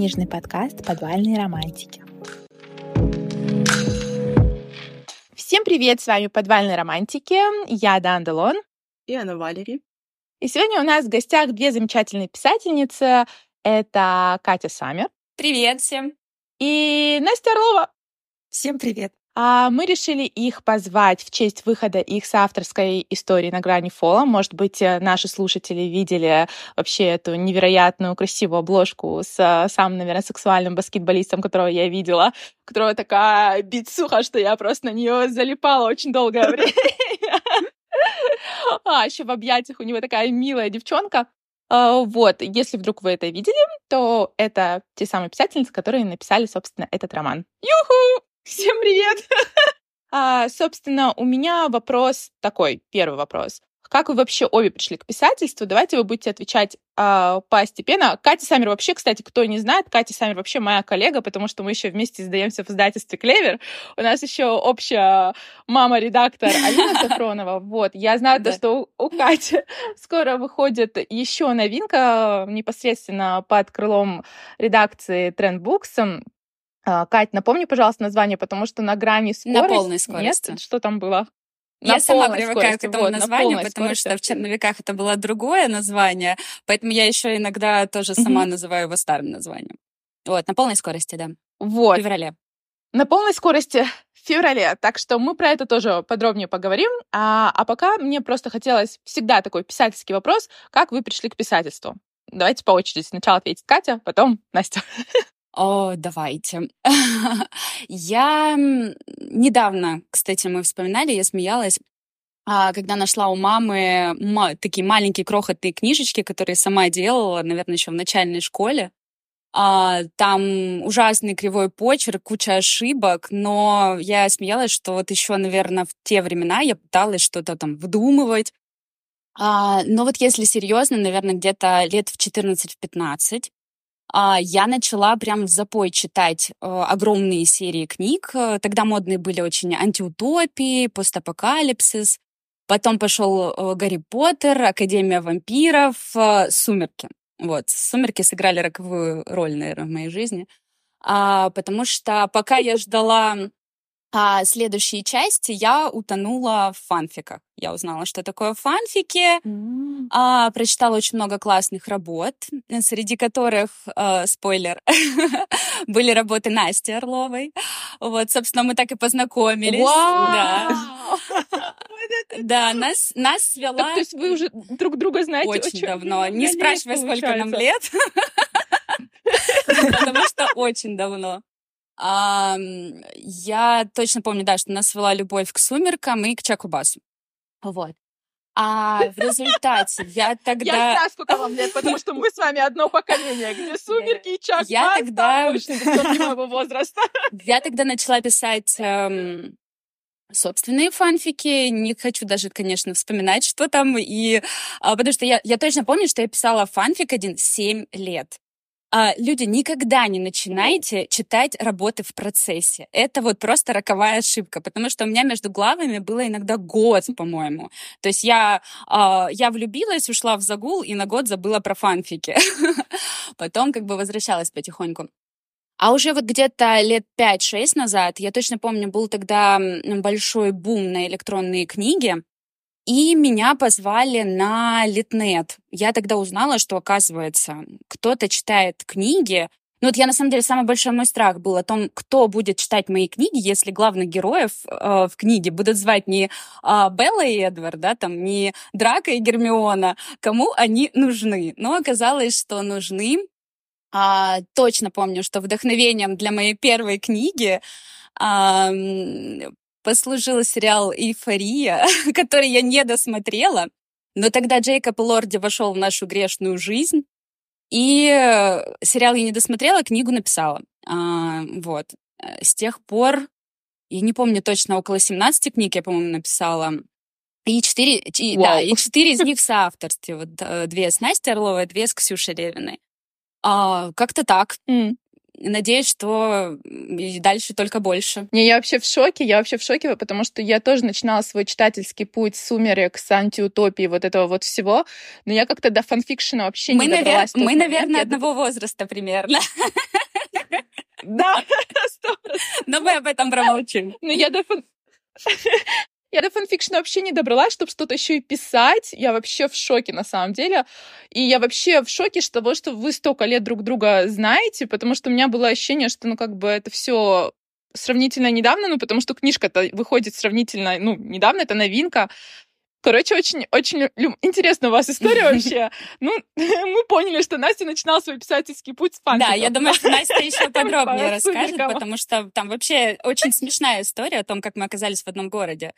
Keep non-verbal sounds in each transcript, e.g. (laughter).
книжный подкаст «Подвальные романтики». Всем привет, с вами «Подвальные романтики». Я Дан Делон. И Анна Валерий. И сегодня у нас в гостях две замечательные писательницы. Это Катя Самер. Привет всем. И Настя Орлова. Всем привет. А мы решили их позвать в честь выхода их соавторской истории на грани фола. Может быть, э, наши слушатели видели вообще эту невероятную красивую обложку с э, самым, наверное, сексуальным баскетболистом, которого я видела, которого такая бицуха, что я просто на нее залипала очень долгое (laughs) время. А, еще в объятиях у него такая милая девчонка. А, вот, если вдруг вы это видели, то это те самые писательницы, которые написали, собственно, этот роман. Юху! Всем привет! (laughs) а, собственно, у меня вопрос такой, первый вопрос. Как вы вообще обе пришли к писательству? Давайте вы будете отвечать э, постепенно. Катя Самер вообще, кстати, кто не знает, Катя Самер вообще моя коллега, потому что мы еще вместе издаемся в издательстве «Клевер». У нас еще общая мама-редактор Алина (laughs) Сафронова. Вот, я знаю то, что у, Кати (laughs) скоро выходит еще новинка непосредственно под крылом редакции. А, Кать, напомни, пожалуйста, название, потому что на грани скорости... На полной скорости. Нет? Что там было? Я на сама привыкаю к этому вот, названию, потому скорости. что в черновиках это было другое название, поэтому я еще иногда тоже сама mm-hmm. называю его старым названием. Вот, на полной скорости, да. Вот. В феврале. На полной скорости (laughs) в феврале. Так что мы про это тоже подробнее поговорим. А, а пока мне просто хотелось всегда такой писательский вопрос. Как вы пришли к писательству? Давайте по очереди. Сначала ответит Катя, потом Настя. (laughs) О, давайте. (laughs) я недавно, кстати, мы вспоминали, я смеялась, а, когда нашла у мамы такие маленькие крохотные книжечки, которые сама делала, наверное, еще в начальной школе. А, там ужасный кривой почерк, куча ошибок, но я смеялась, что вот еще, наверное, в те времена я пыталась что-то там выдумывать. А, но вот если серьезно, наверное, где-то лет в 14-15 а, я начала прям в запой читать э, огромные серии книг. Э, тогда модные были очень антиутопии, постапокалипсис. Потом пошел э, Гарри Поттер, Академия вампиров, Сумерки. Вот, Сумерки сыграли роковую роль, наверное, в моей жизни. А, потому что пока я ждала а следующие части я утонула в фанфиках. Я узнала, что такое фанфики, mm. а, прочитала очень много классных работ, среди которых, э, спойлер, (laughs) были работы Насти Орловой. Вот, собственно, мы так и познакомились. Wow. Да. (laughs) Да, нас, нас свела... Так, то есть вы уже друг друга знаете очень, очень давно. Не спрашивай, сколько нам лет. (laughs) Потому что очень давно. А, я точно помню, да, что нас свела любовь к сумеркам и к Чакубасу. Вот. А в результате я тогда... Я знаю, сколько вам лет, потому что мы с вами одно поколение, где сумерки и Чак Я тогда... моего возраста. Я тогда начала писать эм, собственные фанфики. Не хочу даже, конечно, вспоминать, что там. И, а, потому что я, я точно помню, что я писала фанфик один 7 лет. А, люди, никогда не начинайте читать работы в процессе. Это вот просто роковая ошибка, потому что у меня между главами было иногда год, по-моему. То есть я, а, я влюбилась, ушла в загул и на год забыла про фанфики. (laughs) Потом как бы возвращалась потихоньку. А уже вот где-то лет 5-6 назад, я точно помню, был тогда большой бум на электронные книги, и меня позвали на Литнет. Я тогда узнала, что, оказывается, кто-то читает книги. Ну вот я, на самом деле, самый большой мой страх был о том, кто будет читать мои книги, если главных героев э, в книге будут звать не э, Белла и Эдвард, да, там, не Драка и Гермиона, кому они нужны. Но оказалось, что нужны. А, точно помню, что вдохновением для моей первой книги а, послужил сериал «Эйфория», (laughs) который я не досмотрела. Но тогда Джейкоб Лорди вошел в нашу грешную жизнь, и э, сериал я не досмотрела, книгу написала. А, вот. Э, с тех пор, я не помню точно, около 17 книг я, по-моему, написала. И четыре, и, да, и четыре из них в соавторстве. Вот, э, две с Настей Орловой, две с Ксюшей Ревиной. А, как-то так. Mm. Надеюсь, что дальше только больше. Не, я вообще в шоке, я вообще в шоке, потому что я тоже начинала свой читательский путь с сумерек, с антиутопии, вот этого вот всего, но я как-то до фанфикшена вообще мы не добралась. Навер... Мы, наверное, одного возраста примерно. Да, (laughs) но мы об этом промолчим. Ну, я до (laughs) я до фанфикшена вообще не добралась, чтобы что-то еще и писать. Я вообще в шоке, на самом деле. И я вообще в шоке с того, что вы столько лет друг друга знаете, потому что у меня было ощущение, что, ну, как бы это все сравнительно недавно, ну, потому что книжка-то выходит сравнительно, ну, недавно, это новинка. Короче, очень-очень интересная у вас история (laughs) вообще. Ну, (laughs) мы поняли, что Настя начинала свой писательский путь с фанфиком. Да, я думаю, что Настя (laughs) еще подробнее расскажет, потому что там вообще очень смешная история о том, как мы оказались в одном городе.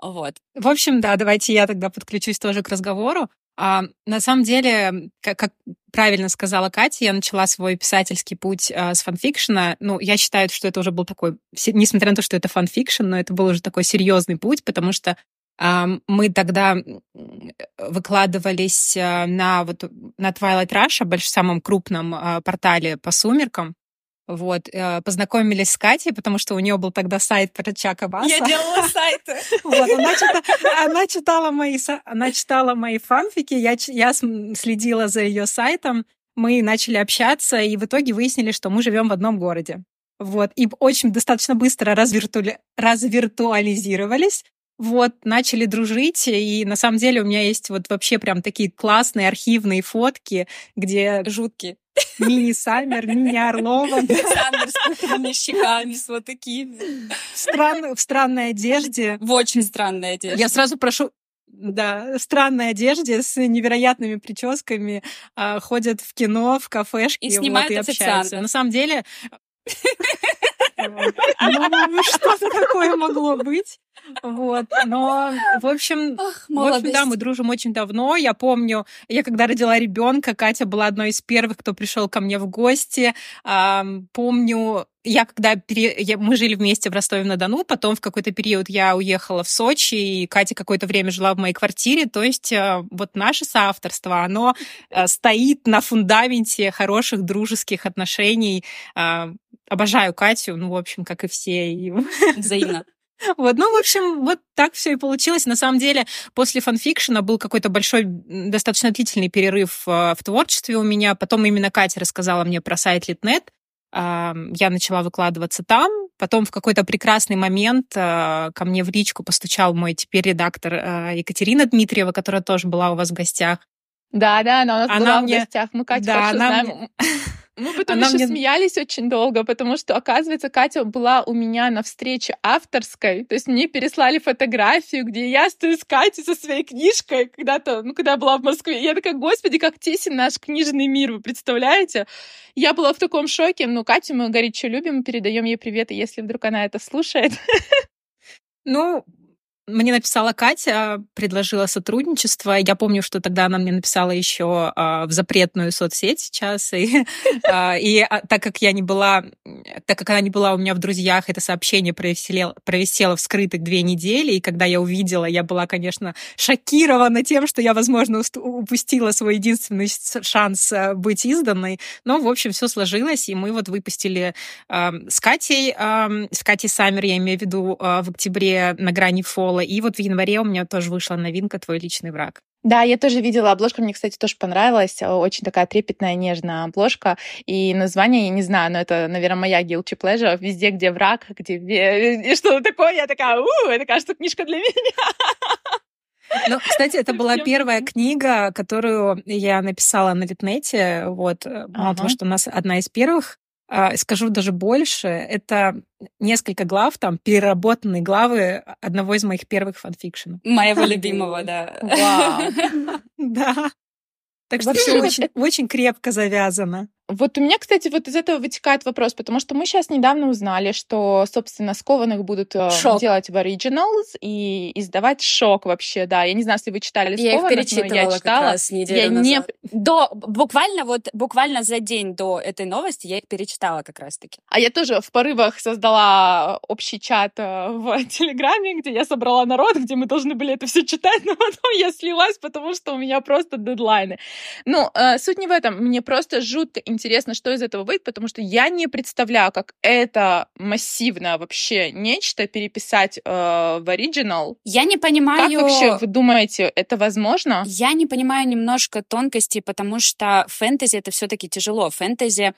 Вот. В общем, да, давайте я тогда подключусь тоже к разговору. А, на самом деле, как, как правильно сказала Катя, я начала свой писательский путь а, с фанфикшена. Ну, я считаю, что это уже был такой, несмотря на то, что это fanfiction, но это был уже такой серьезный путь, потому что мы тогда выкладывались а, на, вот, на Twilight Russia, больш, самом крупном а, портале по сумеркам. Вот, э, познакомились с Катей, потому что у нее был тогда сайт про Чака Баса. Я делала сайты. (laughs) Вот, она, читала, она, читала мои, она читала мои фанфики, я, я следила за ее сайтом, мы начали общаться, и в итоге выяснили, что мы живем в одном городе. Вот, и очень достаточно быстро развиртуали... развиртуализировались, вот, начали дружить, и на самом деле у меня есть вот вообще прям такие классные архивные фотки, где... Жуткие. Мини-Саммер, мини-Орлова. Саммер с пухлыми щеками, с вот такими. Стран... В странной одежде. В очень странной одежде. Я сразу прошу, да, в странной одежде с невероятными прическами э, ходят в кино, в кафешки и снимают вот, и общаются. На самом деле, ну, что-то такое могло быть. Вот, но, в общем, Ах, в общем, да, мы дружим очень давно. Я помню, я когда родила ребенка, Катя была одной из первых, кто пришел ко мне в гости. Помню, я когда пере... я... мы жили вместе в Ростове-на-Дону, потом в какой-то период я уехала в Сочи, и Катя какое-то время жила в моей квартире. То есть э, вот наше соавторство, оно э, стоит на фундаменте хороших дружеских отношений. А, обожаю Катю, ну, в общем, как и все. Взаимно. (laughs) Вот, ну, в общем, вот так все и получилось. На самом деле, после фанфикшена был какой-то большой, достаточно длительный перерыв э, в творчестве у меня. Потом именно Катя рассказала мне про сайт Литнет. Я начала выкладываться там. Потом в какой-то прекрасный момент э, ко мне в личку постучал мой теперь редактор Екатерина Дмитриева, которая тоже была у вас в гостях. Да, да, она у нас она была мне... в гостях. Мы Катю да, хорошо она знаем. (laughs) Мы потом еще мне... смеялись очень долго, потому что, оказывается, Катя была у меня на встрече авторской. То есть мне переслали фотографию, где я стою с Катей со своей книжкой когда-то, ну, когда я была в Москве. Я такая, господи, как тесен наш книжный мир, вы представляете? Я была в таком шоке. Ну, Катю мы горячо любим, передаем ей привет, если вдруг она это слушает. Ну, мне написала Катя, предложила сотрудничество. Я помню, что тогда она мне написала еще а, в запретную соцсеть сейчас. И, а, и а, так как я не была, так как она не была у меня в друзьях, это сообщение провисело, провисело в скрытых две недели. И когда я увидела, я была, конечно, шокирована тем, что я, возможно, упустила свой единственный шанс а, быть изданной. Но, в общем, все сложилось, и мы вот выпустили а, с Катей, а, с Катей Саммер, я имею в виду, а, в октябре на грани фола читала. И вот в январе у меня тоже вышла новинка «Твой личный враг». Да, я тоже видела обложку, мне, кстати, тоже понравилась. Очень такая трепетная, нежная обложка. И название, я не знаю, но это, наверное, моя guilty pleasure. Везде, где враг, где... И что-то такое, я такая, у, это, кажется, книжка для меня. Ну, кстати, это была первая книга, которую я написала на Литнете. Вот, мало ага. того, что у нас одна из первых скажу даже больше, это несколько глав, там, переработанные главы одного из моих первых фанфикшенов. Моего любимого, да. (laughs) Да. Так что все очень, очень крепко завязано. Вот у меня, кстати, вот из этого вытекает вопрос, потому что мы сейчас недавно узнали, что, собственно, скованных будут э, шок. делать в Originals и издавать шок вообще, да. Я не знаю, если вы читали я скованных, их но я читала. Раз неделю я назад. не до буквально вот буквально за день до этой новости я их перечитала как раз-таки. А я тоже в порывах создала общий чат э, в (laughs) Телеграме, где я собрала народ, где мы должны были это все читать, (laughs) но потом я слилась, потому что у меня просто дедлайны. Ну, э, суть не в этом. Мне просто жутко интересно интересно, что из этого выйдет, потому что я не представляю, как это массивно вообще нечто переписать э, в оригинал. Я не понимаю... Как вообще вы думаете, это возможно? Я не понимаю немножко тонкостей, потому что фэнтези это все-таки тяжело. Фэнтези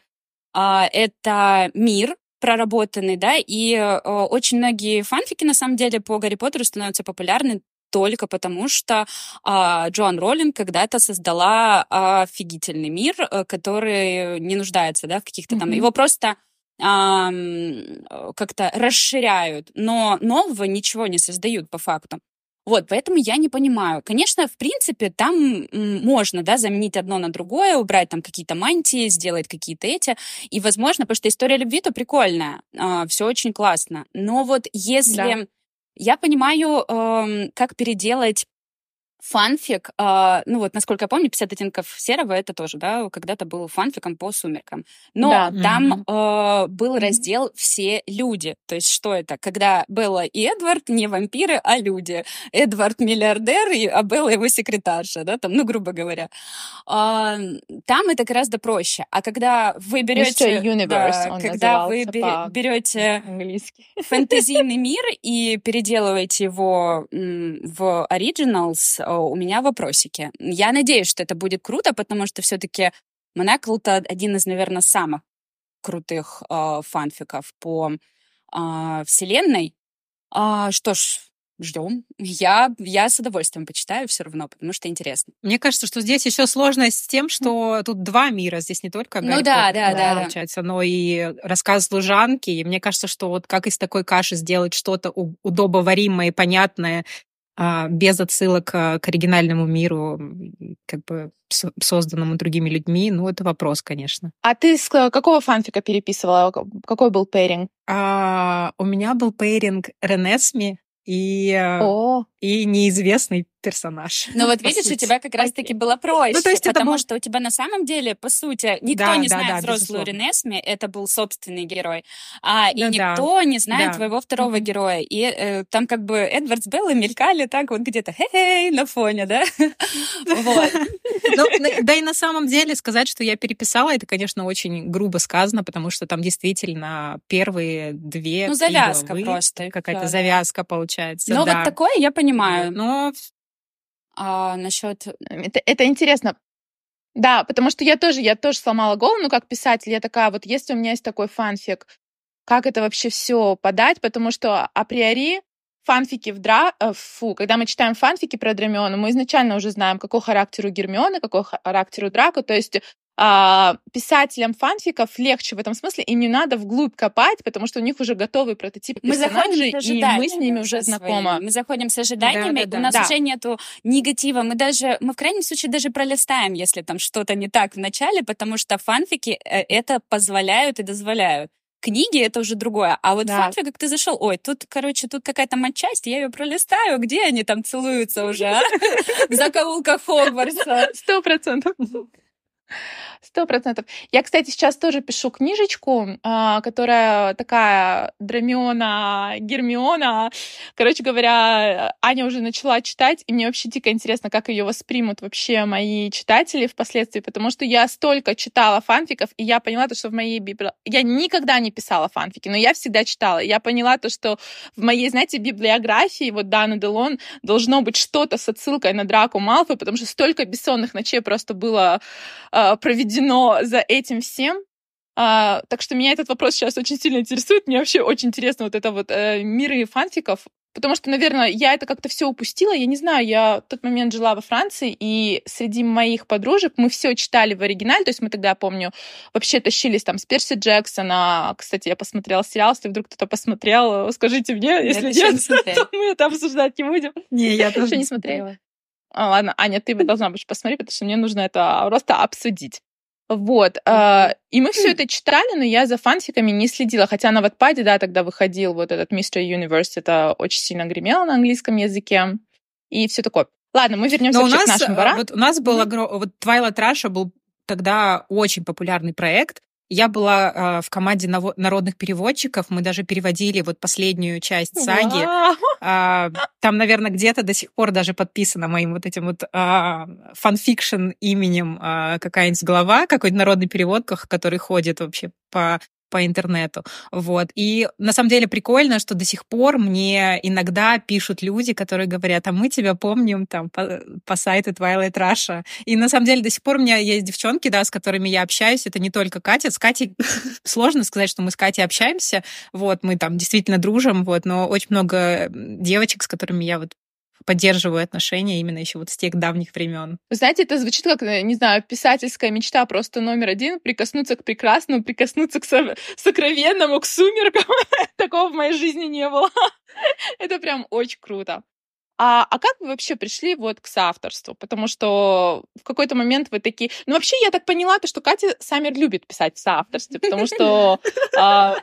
э, это мир, проработанный, да, и э, очень многие фанфики, на самом деле, по Гарри Поттеру становятся популярны только потому, что а, Джоан Роллинг когда-то создала офигительный мир, э, который не нуждается да, в каких-то там... Mm-hmm. Его просто а, как-то расширяют, но нового ничего не создают по факту. Вот, поэтому я не понимаю. Конечно, в принципе, там можно, да, заменить одно на другое, убрать там какие-то мантии, сделать какие-то эти. И, возможно, потому что история любви, то прикольная, э, все очень классно. Но вот если... Да я понимаю, э, как переделать фанфик, э, ну вот, насколько я помню, 50 оттенков серого, это тоже, да, когда-то был фанфиком по сумеркам. Но да. там mm-hmm. э, был раздел «Все люди». То есть что это? Когда Белла и Эдвард не вампиры, а люди. Эдвард миллиардер, а Белла его секретарша, да, там, ну, грубо говоря. Э, там это гораздо проще. А когда вы берете... да, когда вы берете фэнтезийный (laughs) мир и переделываете его в Originals, у меня вопросики. Я надеюсь, что это будет круто, потому что все-таки Монакл это один из, наверное, самых крутых э, фанфиков по э, вселенной. А, что ж, ждем. Я, я с удовольствием почитаю все равно, потому что интересно. Мне кажется, что здесь еще сложность с тем, что тут два мира. Здесь не только Гарри ну, да, Поттер, да, да, получается, да. но и рассказ служанки. И мне кажется, что вот как из такой каши сделать что-то удобоваримое и понятное без отсылок а, к оригинальному миру, как бы созданному другими людьми, ну, это вопрос, конечно. А ты с какого фанфика переписывала? Какой был пейринг? А, у меня был пейринг Ренесми и, э, О. и неизвестный персонаж. Ну вот (laughs) видишь, у тебя как раз-таки было проще, ну, то есть потому это был... что у тебя на самом деле, по сути, никто да, не да, знает да, взрослую Ренесми, это был собственный герой, а, и да, никто да. не знает да. твоего второго mm-hmm. героя. И э, там как бы Эдвард с Беллой мелькали так вот где-то хе-хей на фоне, да? (laughs) Вот. Ну, да и на самом деле сказать, что я переписала, это, конечно, очень грубо сказано, потому что там действительно первые две Ну, завязка просто. Какая-то завязка получается. Ну, вот такое я понимаю. Но а, насчет... Это, это интересно. Да, потому что я тоже, я тоже сломала голову, ну, как писатель, я такая, вот если у меня есть такой фанфик, как это вообще все подать, потому что априори фанфики в Дра... Э, фу, когда мы читаем фанфики про Драмиону, мы изначально уже знаем, какой характер у Гермионы, какой характер у Драко, то есть а, писателям фанфиков легче в этом смысле, им не надо вглубь копать, потому что у них уже готовый прототип мы персонажей, и мы с ними уже знакомы. Мы заходим с ожиданиями, да, да, да. у нас да. уже нету негатива, мы даже, мы в крайнем случае даже пролистаем, если там что-то не так в начале, потому что фанфики э, это позволяют и дозволяют книги это уже другое. А вот да. фанфик, как ты зашел, ой, тут, короче, тут какая-то матчасть, я ее пролистаю, где они там целуются уже, а? В (laughs) закоулках Хогвартса. Сто процентов. Сто процентов. Я, кстати, сейчас тоже пишу книжечку, а, которая такая Драмиона, Гермиона. Короче говоря, Аня уже начала читать, и мне вообще дико интересно, как ее воспримут вообще мои читатели впоследствии, потому что я столько читала фанфиков, и я поняла то, что в моей библиотеке... Я никогда не писала фанфики, но я всегда читала. Я поняла то, что в моей, знаете, библиографии вот Дана Делон должно быть что-то с отсылкой на Драку Малфой, потому что столько бессонных ночей просто было э, проведено за этим всем. А, так что меня этот вопрос сейчас очень сильно интересует. Мне вообще очень интересно вот это вот э, миры фанфиков. Потому что, наверное, я это как-то все упустила. Я не знаю, я в тот момент жила во Франции, и среди моих подружек мы все читали в оригинале. То есть мы тогда, помню, вообще тащились там с Перси Джексона. Кстати, я посмотрела сериал, если вдруг кто-то посмотрел, скажите мне, если нет, не (laughs) то мы это обсуждать не будем. Не, я тоже не смотрела. А, ладно, Аня, ты должна будешь посмотреть, потому что мне нужно это просто обсудить. Вот. Mm-hmm. И мы все это читали, но я за фанфиками не следила. Хотя на Ватпаде, да, тогда выходил вот этот Mystery Universe, это очень сильно гремело на английском языке. И все такое. Ладно, мы вернемся к нашим барам. Вот у нас был mm-hmm. вот Twilight Russia был тогда очень популярный проект, Я была э, в команде народных переводчиков. Мы даже переводили вот последнюю часть саги. Э, там, наверное, где-то до сих пор даже подписано моим вот этим вот э, fanfiction именем какая-нибудь глава, какой-то народный перевод, который ходит вообще по по интернету. Вот. И на самом деле прикольно, что до сих пор мне иногда пишут люди, которые говорят, а мы тебя помним там по, по сайту Twilight Russia. И на самом деле до сих пор у меня есть девчонки, да, с которыми я общаюсь. Это не только Катя. С Катей (laughs) сложно сказать, что мы с Катей общаемся. Вот, мы там действительно дружим, вот, но очень много девочек, с которыми я вот поддерживаю отношения именно еще вот с тех давних времен. Знаете, это звучит как, э, не знаю, писательская мечта просто номер один, прикоснуться к прекрасному, прикоснуться к сокровенному, к сумеркам. (laughs) Такого в моей жизни не было. (laughs) это прям очень круто. А, а как вы вообще пришли вот к соавторству? Потому что в какой-то момент вы такие... Ну, вообще, я так поняла, то, что Катя Саммер любит писать в соавторстве, потому что... (laughs)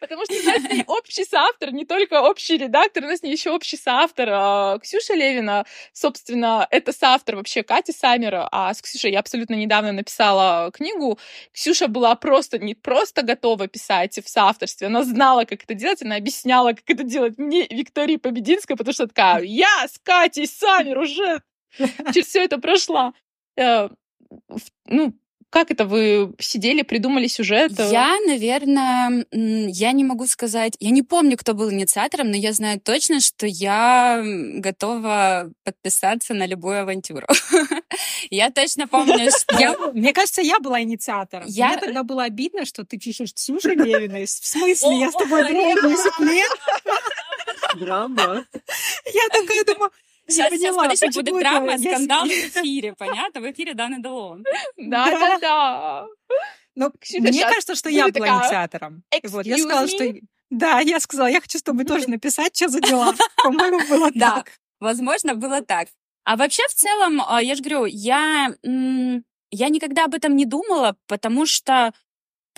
Потому что у нас с ней общий соавтор, не только общий редактор, у нас с ней еще общий соавтор. А, Ксюша Левина, собственно, это соавтор вообще Кати Саммера, а с Ксюшей я абсолютно недавно написала книгу. Ксюша была просто, не просто готова писать в соавторстве, она знала, как это делать, она объясняла, как это делать мне, Виктории Побединской, потому что такая, я с Катей Саммер уже через все это прошла. Э, ну, как это вы сидели, придумали сюжет? Я, наверное, я не могу сказать, я не помню, кто был инициатором, но я знаю точно, что я готова подписаться на любую авантюру. (laughs) Я точно помню, (laughs) что... Мне кажется, я была инициатором. Мне тогда было обидно, что ты пишешь Ксюша Левиной. В смысле? Я с тобой дружу 10 лет. Драма. Я такая думаю, Сейчас, сейчас, подожди, будет драма, скандал в эфире, понятно? В эфире Даны Делон. Да-да-да. Ну, мне кажется, что я была инициатором. Вот, я сказала, что... Да, я сказала, я хочу с тобой тоже написать, что за дела. (laughs) По-моему, было так. Возможно, было так. А вообще, в целом, а, я же говорю, я, я никогда об этом не думала, потому что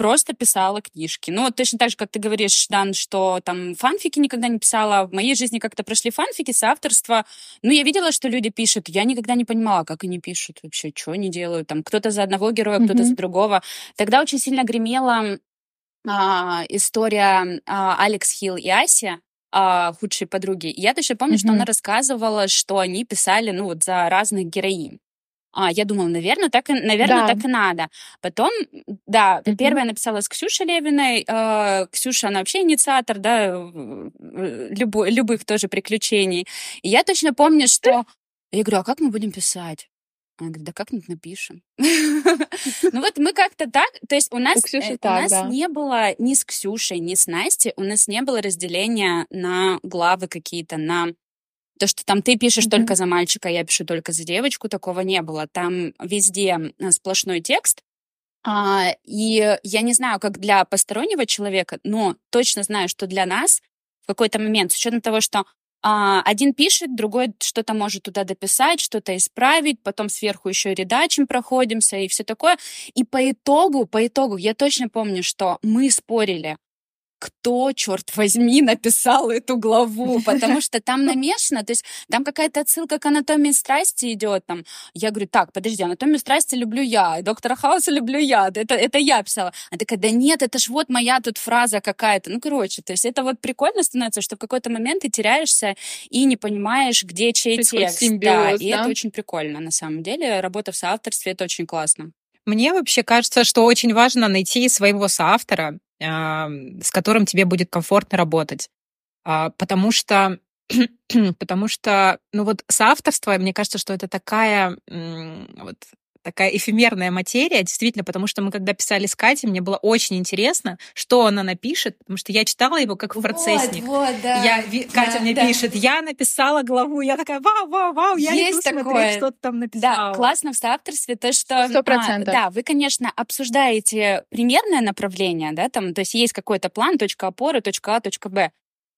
просто писала книжки. Ну, точно так же, как ты говоришь, Дан, что там фанфики никогда не писала. В моей жизни как-то прошли фанфики, соавторство. Ну, я видела, что люди пишут. Я никогда не понимала, как они пишут вообще, что они делают. Там кто-то за одного героя, mm-hmm. кто-то за другого. Тогда очень сильно гремела а, история а, Алекс Хилл и Ася, а, худшие подруги. я точно помню, mm-hmm. что она рассказывала, что они писали, ну, вот за разных героинь. А, я думала, наверное, так и, наверное, да. так и надо. Потом, да, mm-hmm. первая написала с Ксюшей Левиной. Э, Ксюша, она вообще инициатор, да, любо, любых тоже приключений. И я точно помню, что... Я говорю, а как мы будем писать? Она говорит, да как-нибудь напишем. (laughs) Ну вот мы как-то так, то есть у нас, э, у нас не было ни с Ксюшей, ни с Настей, у нас не было разделения на главы какие-то, на то, что там ты пишешь mm-hmm. только за мальчика, я пишу только за девочку, такого не было. Там везде сплошной текст. А, и я не знаю, как для постороннего человека, но точно знаю, что для нас в какой-то момент, с учетом того, что а, один пишет, другой что-то может туда дописать, что-то исправить, потом сверху еще и редачим проходимся и все такое. И по итогу, по итогу, я точно помню, что мы спорили кто, черт возьми, написал эту главу, (laughs) потому что там намешано, то есть там какая-то отсылка к анатомии страсти идет, там, я говорю, так, подожди, анатомию страсти люблю я, доктора Хауса люблю я, это, это я писала. А такая, да нет, это ж вот моя тут фраза какая-то, ну, короче, то есть это вот прикольно становится, что в какой-то момент ты теряешься и не понимаешь, где чей Происходит текст. Симбиоз, да, и да? это очень прикольно, на самом деле, работа в соавторстве, это очень классно. Мне вообще кажется, что очень важно найти своего соавтора, с которым тебе будет комфортно работать. А, потому что (clears throat) потому что, ну вот соавторство, мне кажется, что это такая вот такая эфемерная материя, действительно, потому что мы когда писали с Катей, мне было очень интересно, что она напишет, потому что я читала его как в процессник. Вот, вот, да. Я, Катя да, мне да. пишет, я написала главу, я такая, вау, вау, вау, я Есть иду такое. смотреть, что ты там написала. Да, классно в соавторстве то, что... Сто процентов. А, да, вы, конечно, обсуждаете примерное направление, да, там, то есть есть какой-то план, точка опоры, точка А, точка Б,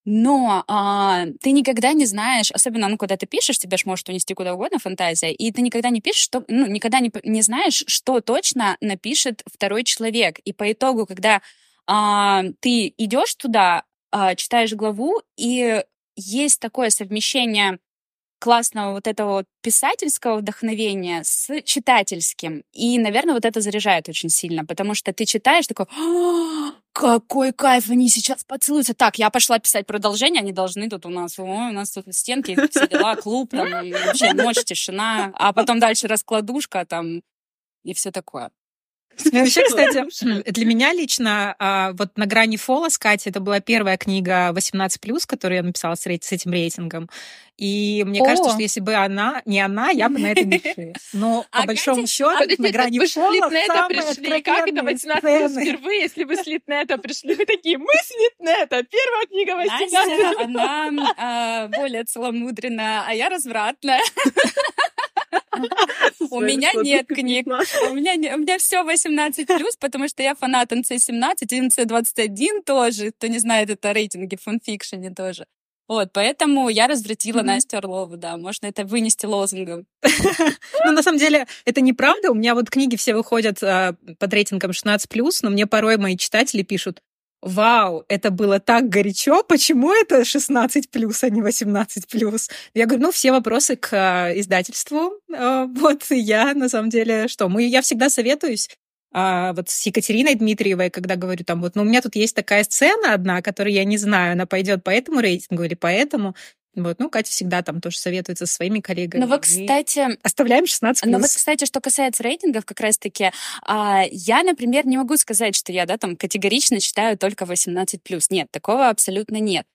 но а, ты никогда не знаешь, особенно, ну, когда ты пишешь, тебя ж может унести куда угодно фантазия, и ты никогда не пишешь, что, ну, никогда не, не знаешь, что точно напишет второй человек. И по итогу, когда а, ты идешь туда, а, читаешь главу, и есть такое совмещение классного вот этого вот писательского вдохновения с читательским. И, наверное, вот это заряжает очень сильно, потому что ты читаешь такой, «А, какой кайф, они сейчас поцелуются. Так, я пошла писать продолжение, они должны тут у нас, о, у нас тут стенки, (laughs) все дела, клуб, там, вообще ночь, тишина, а потом дальше раскладушка там и все такое. Вообще, кстати, для меня лично а, вот «На грани фола» с Катей это была первая книга 18+, которую я написала с этим рейтингом. И мне О! кажется, что если бы она, не она, я бы на это не решилась. Но по а большому счету, а, на грани вы фола на это пришли. Как это 18 впервые, если вы с Литнета пришли? Вы такие, мы с Литнета, первая книга 18 Настя, она а, более целомудренная, а я развратная. У меня нет книг. У меня, у меня все 18 плюс, потому что я фанат НЦ-17 и НЦ-21 тоже. Кто не знает, это рейтинги в фанфикшене тоже. Вот, поэтому я развратила mm-hmm. Настю Орлову, да. Можно это вынести лозунгом. Ну, на самом деле, это неправда. У меня вот книги все выходят а, под рейтингом 16+, но мне порой мои читатели пишут, вау, это было так горячо, почему это 16 плюс, а не 18 плюс? Я говорю, ну, все вопросы к э, издательству. Э, вот я, на самом деле, что, мы, я всегда советуюсь а, вот с Екатериной Дмитриевой, когда говорю там, вот, ну, у меня тут есть такая сцена одна, которую я не знаю, она пойдет по этому рейтингу или по этому. Вот, ну, Катя всегда там тоже советуется со своими коллегами. Ну, вот, кстати... Оставляем 16 Ну, вот, кстати, что касается рейтингов, как раз-таки, а, я, например, не могу сказать, что я, да, там, категорично читаю только 18+. Нет, такого абсолютно нет.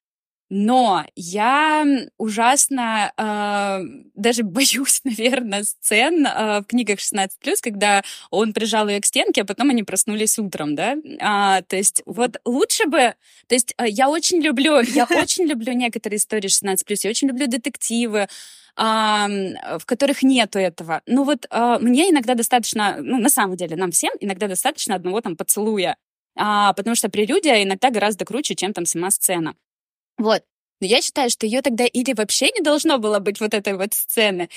Но я ужасно э, даже (laughs) боюсь, наверное, сцен э, в книгах 16+, когда он прижал ее к стенке, а потом они проснулись утром, да? А, то есть вот лучше бы... То есть э, я очень люблю, я (laughs) очень люблю некоторые истории 16+, я очень люблю детективы, в которых нету этого. Ну вот мне иногда достаточно, ну на самом деле нам всем иногда достаточно одного там поцелуя, а, потому что прелюдия иногда гораздо круче, чем там сама сцена. Вот. Но я считаю, что ее тогда или вообще не должно было быть вот этой вот сцены,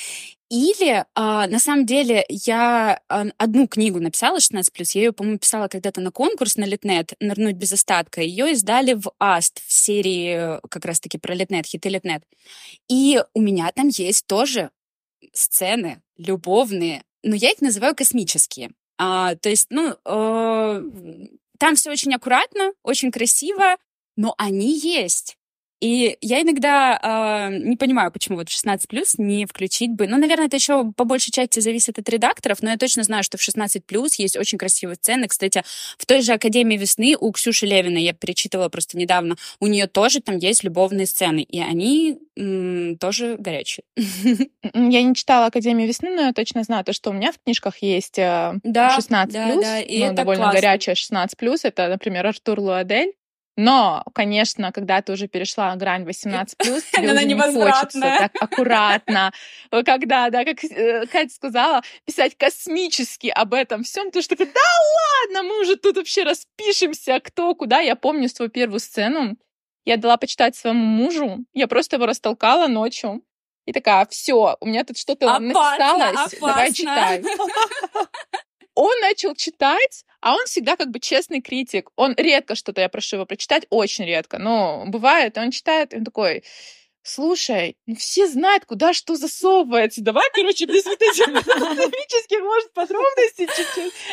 или а, на самом деле я а, одну книгу написала 16+, я ее, по-моему, писала когда-то на конкурс на Литнет «Нырнуть без остатка». Ее издали в АСТ в серии э, как раз-таки про Литнет, хиты Литнет. И у меня там есть тоже сцены любовные, но я их называю космические. А, то есть, ну, э, там все очень аккуратно, очень красиво, но они есть. И я иногда э, не понимаю, почему вот в 16 плюс не включить бы. Ну, наверное, это еще по большей части зависит от редакторов, но я точно знаю, что в 16 плюс есть очень красивые сцены. Кстати, в той же Академии весны у Ксюши Левиной, я перечитывала просто недавно, у нее тоже там есть любовные сцены, и они м, тоже горячие. (laughs) Я не читала Академию весны, но я точно знаю то, что у меня в книжках есть э, да, 16 да, плюс, да, и ну, довольно классно. горячая 16 плюс. Это, например, Артур Луадель. Но, конечно, когда ты уже перешла грань 18 плюс, (laughs) тебе уже не хочется так аккуратно. Когда, да, как э, Катя сказала, писать космически об этом всем, ты что да ладно, мы уже тут вообще распишемся, кто куда. Я помню свою первую сцену. Я дала почитать своему мужу, я просто его растолкала ночью. И такая, все, у меня тут что-то написалось, опасно. давай читай. (laughs) (laughs) Он начал читать, а он всегда как бы честный критик. Он редко что-то, я прошу его прочитать, очень редко, но бывает, он читает, и он такой, слушай, ну все знают, куда что засовывается. Давай, короче, без вот этих может, подробностей.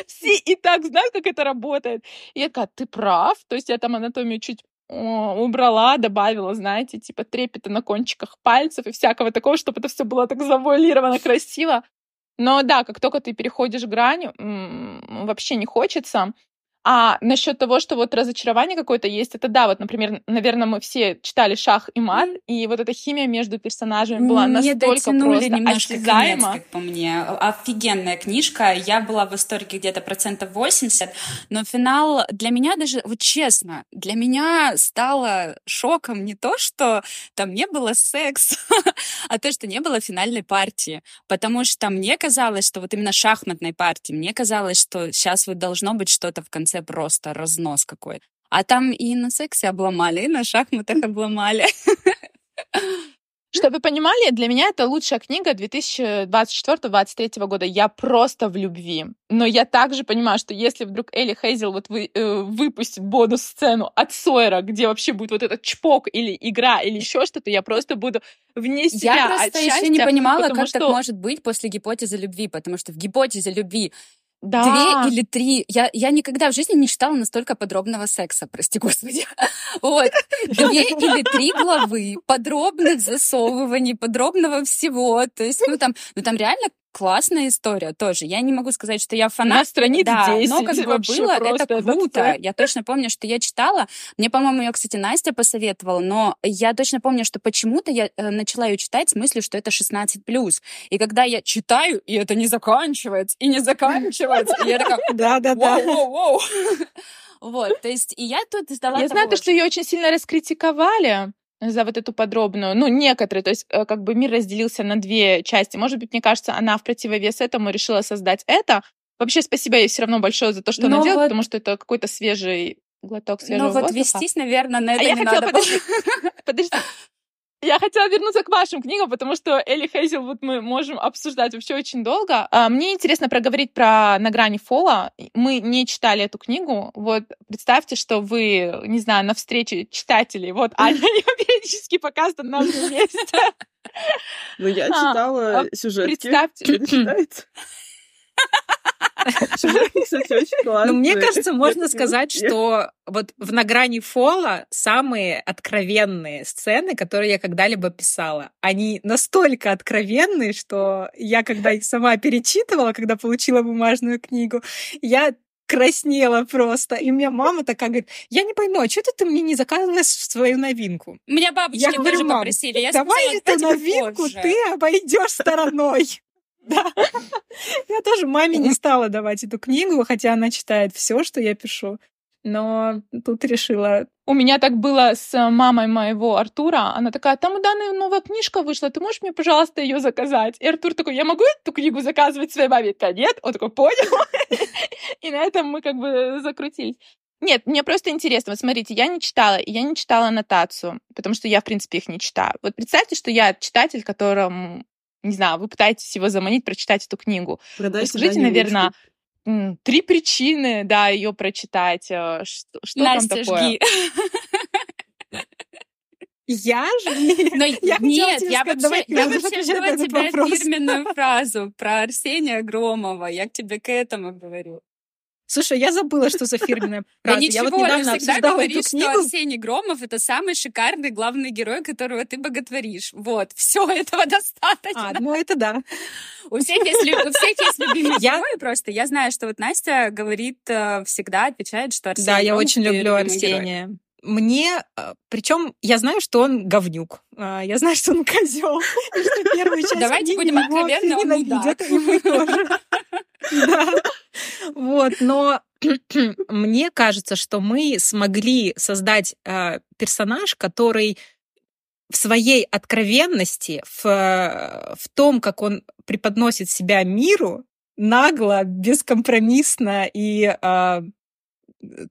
Все и так знают, как это работает. И я такая, ты прав. То есть я там анатомию чуть убрала, добавила, знаете, типа трепета на кончиках пальцев и всякого такого, чтобы это все было так завуалировано красиво. Но да, как только ты переходишь грань, вообще не хочется. А насчет того, что вот разочарование какое-то есть, это да, вот, например, наверное, мы все читали «Шах и мат», и вот эта химия между персонажами была не настолько просто немножко осязаема. Конец, как по мне. Офигенная книжка. Я была в восторге где-то процентов 80, но финал для меня даже, вот честно, для меня стало шоком не то, что там не было секса, (laughs) а то, что не было финальной партии. Потому что мне казалось, что вот именно шахматной партии, мне казалось, что сейчас вот должно быть что-то в конце просто разнос какой. А там и на сексе обломали, и на шахматах обломали. Чтобы вы понимали, для меня это лучшая книга 2024-2023 года. Я просто в любви. Но я также понимаю, что если вдруг Элли Хейзел вот вы, э, выпустит бонус-сцену от Сойера, где вообще будет вот этот чпок или игра или еще что-то, я просто буду вне себя Я просто от еще счастья, не понимала, как что... так может быть после гипотезы любви, потому что в гипотезе любви Да. Две или три. Я, я никогда в жизни не читала настолько подробного секса, прости господи. (laughs) Вот. Две или три главы подробных засовываний, подробного всего. То есть, ну там, ну там реально классная история тоже. Я не могу сказать, что я фанат. На страниц да, 10 но как (laughs) бы было, это круто. сайт. Я точно помню, что я читала. Мне, по-моему, ее, кстати, Настя посоветовала, но я точно помню, что почему-то я э, начала ее читать с мыслью, что это 16+. И когда я читаю, и это не заканчивается, и не заканчивается, и я такая, (laughs) Да-да-да. (laughs) Вот, то есть, и я тут ждала Я знаю, что ее очень сильно раскритиковали за вот эту подробную, ну, некоторые, то есть э, как бы мир разделился на две части. Может быть, мне кажется, она в противовес этому решила создать это. Вообще, спасибо ей все равно большое за то, что Но она делает, вот- потому что это какой-то свежий глоток свежего Ну вот воздуха. вестись, наверное, на А это я не хотела, надо. подожди, (laughs) подожди. Я хотела вернуться к вашим книгам, потому что Элли Хейзелвуд мы можем обсуждать вообще очень долго. А, Мне интересно проговорить про «На грани фола». Мы не читали эту книгу. Вот представьте, что вы, не знаю, на встрече читателей. Вот (laughs) Аня ее периодически показывает на месте. Ну, я А, читала а сюжетки. Представьте. Это (laughs) (laughs) Ну, мне кажется, можно сказать, что вот в «На грани фола» самые откровенные сцены, которые я когда-либо писала, они настолько откровенные, что я, когда их сама перечитывала, когда получила бумажную книгу, я краснела просто. И у меня мама такая говорит, я не пойму, а что ты мне не заказываешь свою новинку? Меня бабочки Я говорю, тоже «Мам, попросили. Я Давай сказала, эту «Давайте новинку попозже». ты обойдешь стороной. Да. Я тоже маме не стала давать эту книгу, хотя она читает все, что я пишу. Но тут решила. У меня так было с мамой моего Артура. Она такая, там у Даны новая книжка вышла, ты можешь мне, пожалуйста, ее заказать? И Артур такой, я могу эту книгу заказывать своей маме? Такая, нет. Он такой, понял. (laughs) И на этом мы как бы закрутились. Нет, мне просто интересно. Вот смотрите, я не читала, и я не читала аннотацию, потому что я, в принципе, их не читаю. Вот представьте, что я читатель, которым, не знаю, вы пытаетесь его заманить, прочитать эту книгу. Продайте Расскажите, наверное, ручку. три причины, да, ее прочитать. э, Что, что там Настя, такое? жги. Я же? Но (laughs) Я хотела нет, я сказать, вообще, я вообще жду от тебя вопрос. фирменную (laughs) фразу про Арсения Громова. Я к тебе к этому говорю. Слушай, я забыла, что за фирменная (laughs) Да фраза. Я ничего, вот недавно обсуждала эту говоришь, что книгу. Арсений Громов это самый шикарный главный герой, которого ты боготворишь. Вот, все (laughs) этого достаточно. А, ну это да. У всех есть, у всех есть любимые (laughs) Я- герои просто. Я знаю, что вот Настя говорит э, всегда, отвечает, что Арсений Да, я очень люблю герой. Мне, причем я знаю, что он говнюк, а, я знаю, что он козел, и что первую часть Давайте будем откровенны, он ненавидят, и мы тоже. Да. Вот, но (clears throat) мне кажется, что мы смогли создать а, персонаж, который в своей откровенности, в, э, в том, как он преподносит себя миру, нагло, бескомпромиссно и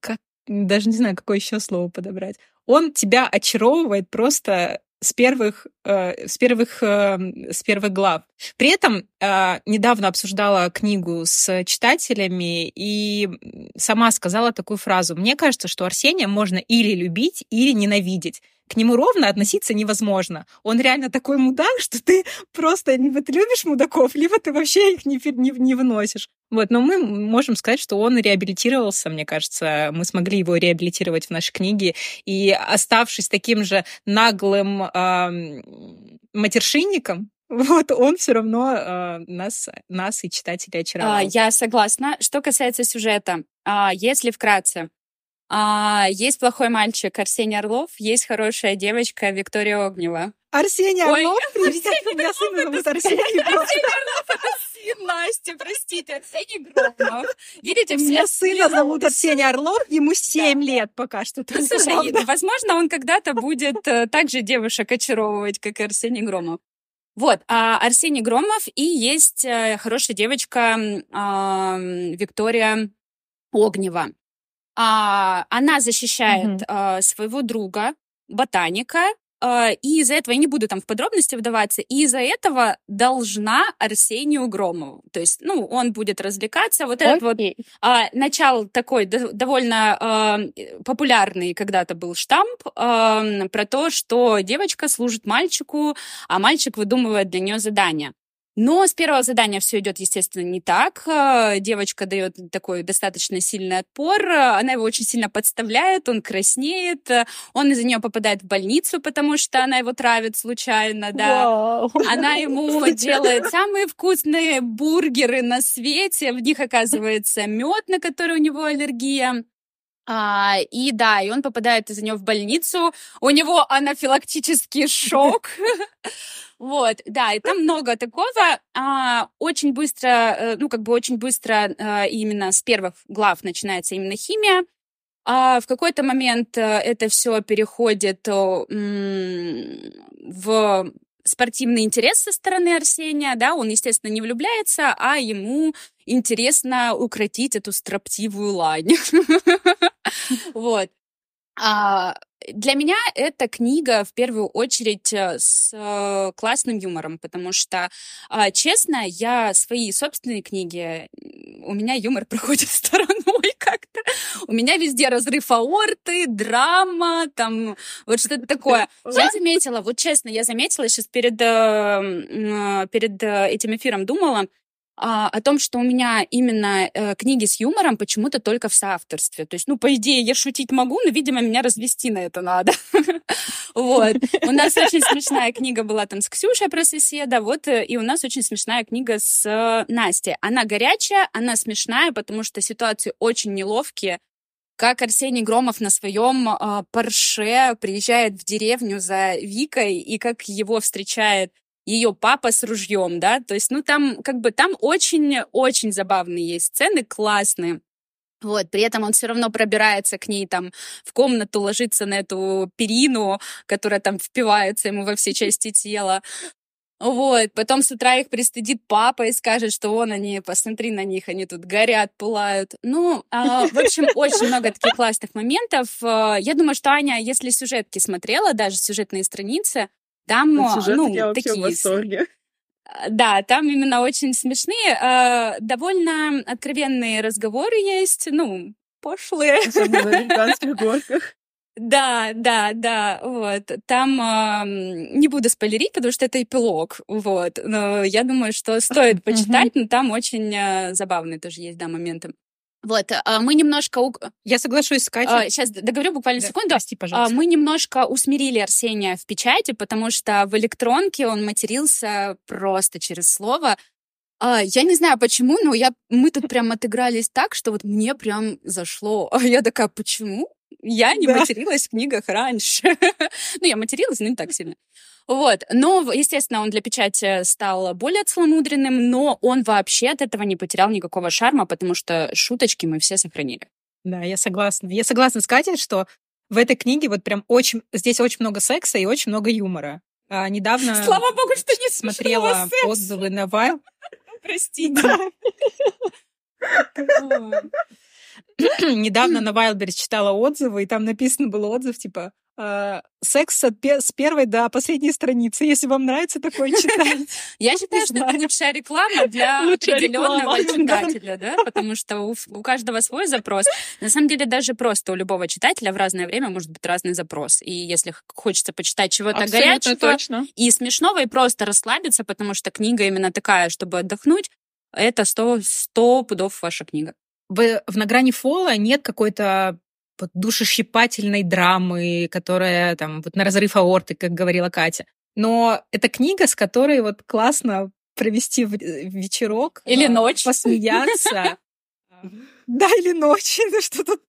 как даже не знаю, какое еще слово подобрать. Он тебя очаровывает просто с первых, э, с первых, э, с первых глав. При этом э, недавно обсуждала книгу с читателями и сама сказала такую фразу. Мне кажется, что Арсения можно или любить, или ненавидеть. К нему ровно относиться невозможно. Он реально такой мудак, что ты просто либо ты любишь мудаков, либо ты вообще их не, не, не выносишь. Вот, но мы можем сказать, что он реабилитировался, мне кажется. Мы смогли его реабилитировать в нашей книге. И оставшись таким же наглым эм, матершинником, (laughs) вот он все равно э, нас, нас и читателей очаровал. А, Я согласна. Что касается сюжета, а, если вкратце, а, есть плохой мальчик Арсений Орлов, есть хорошая девочка Виктория Огнева. Арсений Орлов, (laughs) привет, у меня сына зовут Арсений. Сын Настя, простите, Арсений Громов. Видите, У меня сына зовут Арсений Орлов, ему 7 лет пока что. Слушай, возможно, он когда-то будет э, так же девушек очаровывать, как и Арсений Громов. Вот, а Арсений Громов и есть э, хорошая девочка м, Виктория Огнева. А, она защищает Мгм. а, своего друга, ботаника, а, и из-за этого, я не буду там в подробности вдаваться, и из-за этого должна Арсению Громову. То есть, ну, он будет развлекаться. Вот этот вот а, начал такой довольно а, популярный когда-то был штамп а, про то, что девочка служит мальчику, а мальчик выдумывает для нее задания. Но с первого задания все идет, естественно, не так. Э, девочка дает такой достаточно сильный отпор, она его очень сильно подставляет, он краснеет, он из-за нее попадает в больницу, потому что она его травит случайно, да. Вау. Она ему (laughs) делает самые вкусные бургеры на свете, в них оказывается мед, на который у него аллергия. А, и да, и он попадает из-за нее в больницу, у него анафилактический (laughs) шок. Вот, да, и там много такого. А, очень быстро, э, ну, как бы очень быстро а, именно с первых глав начинается именно химия. А в какой-то момент э, это все переходит в спортивный интерес со стороны Арсения, да, он, естественно, не влюбляется, а ему интересно укротить эту строптивую лань. (laughs) (laughs) Вот. А, для меня эта книга в первую очередь э, с э, классным юмором, потому что, а, честно, я свои собственные книги, у меня юмор (laughs) проходит стороной как-то. У меня везде разрыв аорты, драма, там вот что-то такое. (laughs) Я заметила, вот честно, я заметила сейчас перед, э, перед этим эфиром думала, а, о том, что у меня именно э, книги с юмором почему-то только в соавторстве. То есть, ну, по идее, я шутить могу, но, видимо, меня развести на это надо. (laughs) Вот. У нас очень смешная книга была там с Ксюшей про соседа, вот, э, и у нас очень смешная книга с э, Настей. Она горячая, она смешная, потому что ситуации очень неловкие, как Арсений Громов на своем э, Порше приезжает в деревню за Викой, и как его встречает ее папа с ружьем, да, то есть, ну, там, как бы, там очень-очень забавные есть сцены, классные. Вот, при этом он все равно пробирается к ней там в комнату, ложится на эту перину, которая там впивается ему во все части тела. Вот, потом с утра их пристыдит папа и скажет, что он они, посмотри на них, они тут горят, пылают. Ну, э, в общем, очень много таких классных моментов. Э, я думаю, что Аня, если сюжетки смотрела, даже сюжетные страницы, там, ну, я такие... в восторге. А, да, там именно очень смешные, э, довольно откровенные разговоры есть, ну, пошлые. Особенно на американских (laughs) горках. Да, да, да, вот. Там э, не буду спойлерить, потому что это эпилог, вот. Но я думаю, что стоит (laughs) почитать, но там очень э, забавные тоже есть, да, моменты. Вот, а, мы немножко... Я соглашусь с Катей. Сейчас договорю буквально да, секунду. Прости, пожалуйста. Мы немножко усмирили Арсения в печати, потому что в электронке он матерился просто через слово. Я не знаю почему, но я, мы тут прям отыгрались так, что вот мне прям зашло. (laughs) А я такая, почему? Я не да. материлась в книгах раньше. (laughs) ну, я материлась, но не так сильно. Вот. Но, естественно, он для печати стал более целомудренным, но он вообще от этого не потерял никакого шарма, потому что шуточки мы все сохранили. Да, я согласна. Я согласна с Катей, что в этой книге вот прям очень... Здесь очень много секса и очень много юмора. А, недавно... Слава богу, что не смотрела отзывы на Вайл. (laughs) Простите. (laughs) (clears throat) Недавно на Wildberries читала отзывы, и там написано был отзыв, типа, Uh, секс с первой до последней страницы, если вам нравится такое читать. (laughs) Я считаю, что это лучшая реклама для (laughs) определенного (laughs) читателя, да, потому что у каждого свой запрос. На самом деле, даже просто у любого читателя в разное время может быть разный запрос. И если хочется почитать чего-то горячего и смешного, и просто расслабиться, потому что книга именно такая, чтобы отдохнуть, это сто, сто пудов ваша книга. В, в «На грани фола» нет какой-то вот душещипательной драмы, которая там вот на разрыв аорты, как говорила Катя. Но это книга, с которой вот классно провести э, вечерок. Или ночь. Посмеяться. (laughs) Да, или ночь. (laughs) Что тут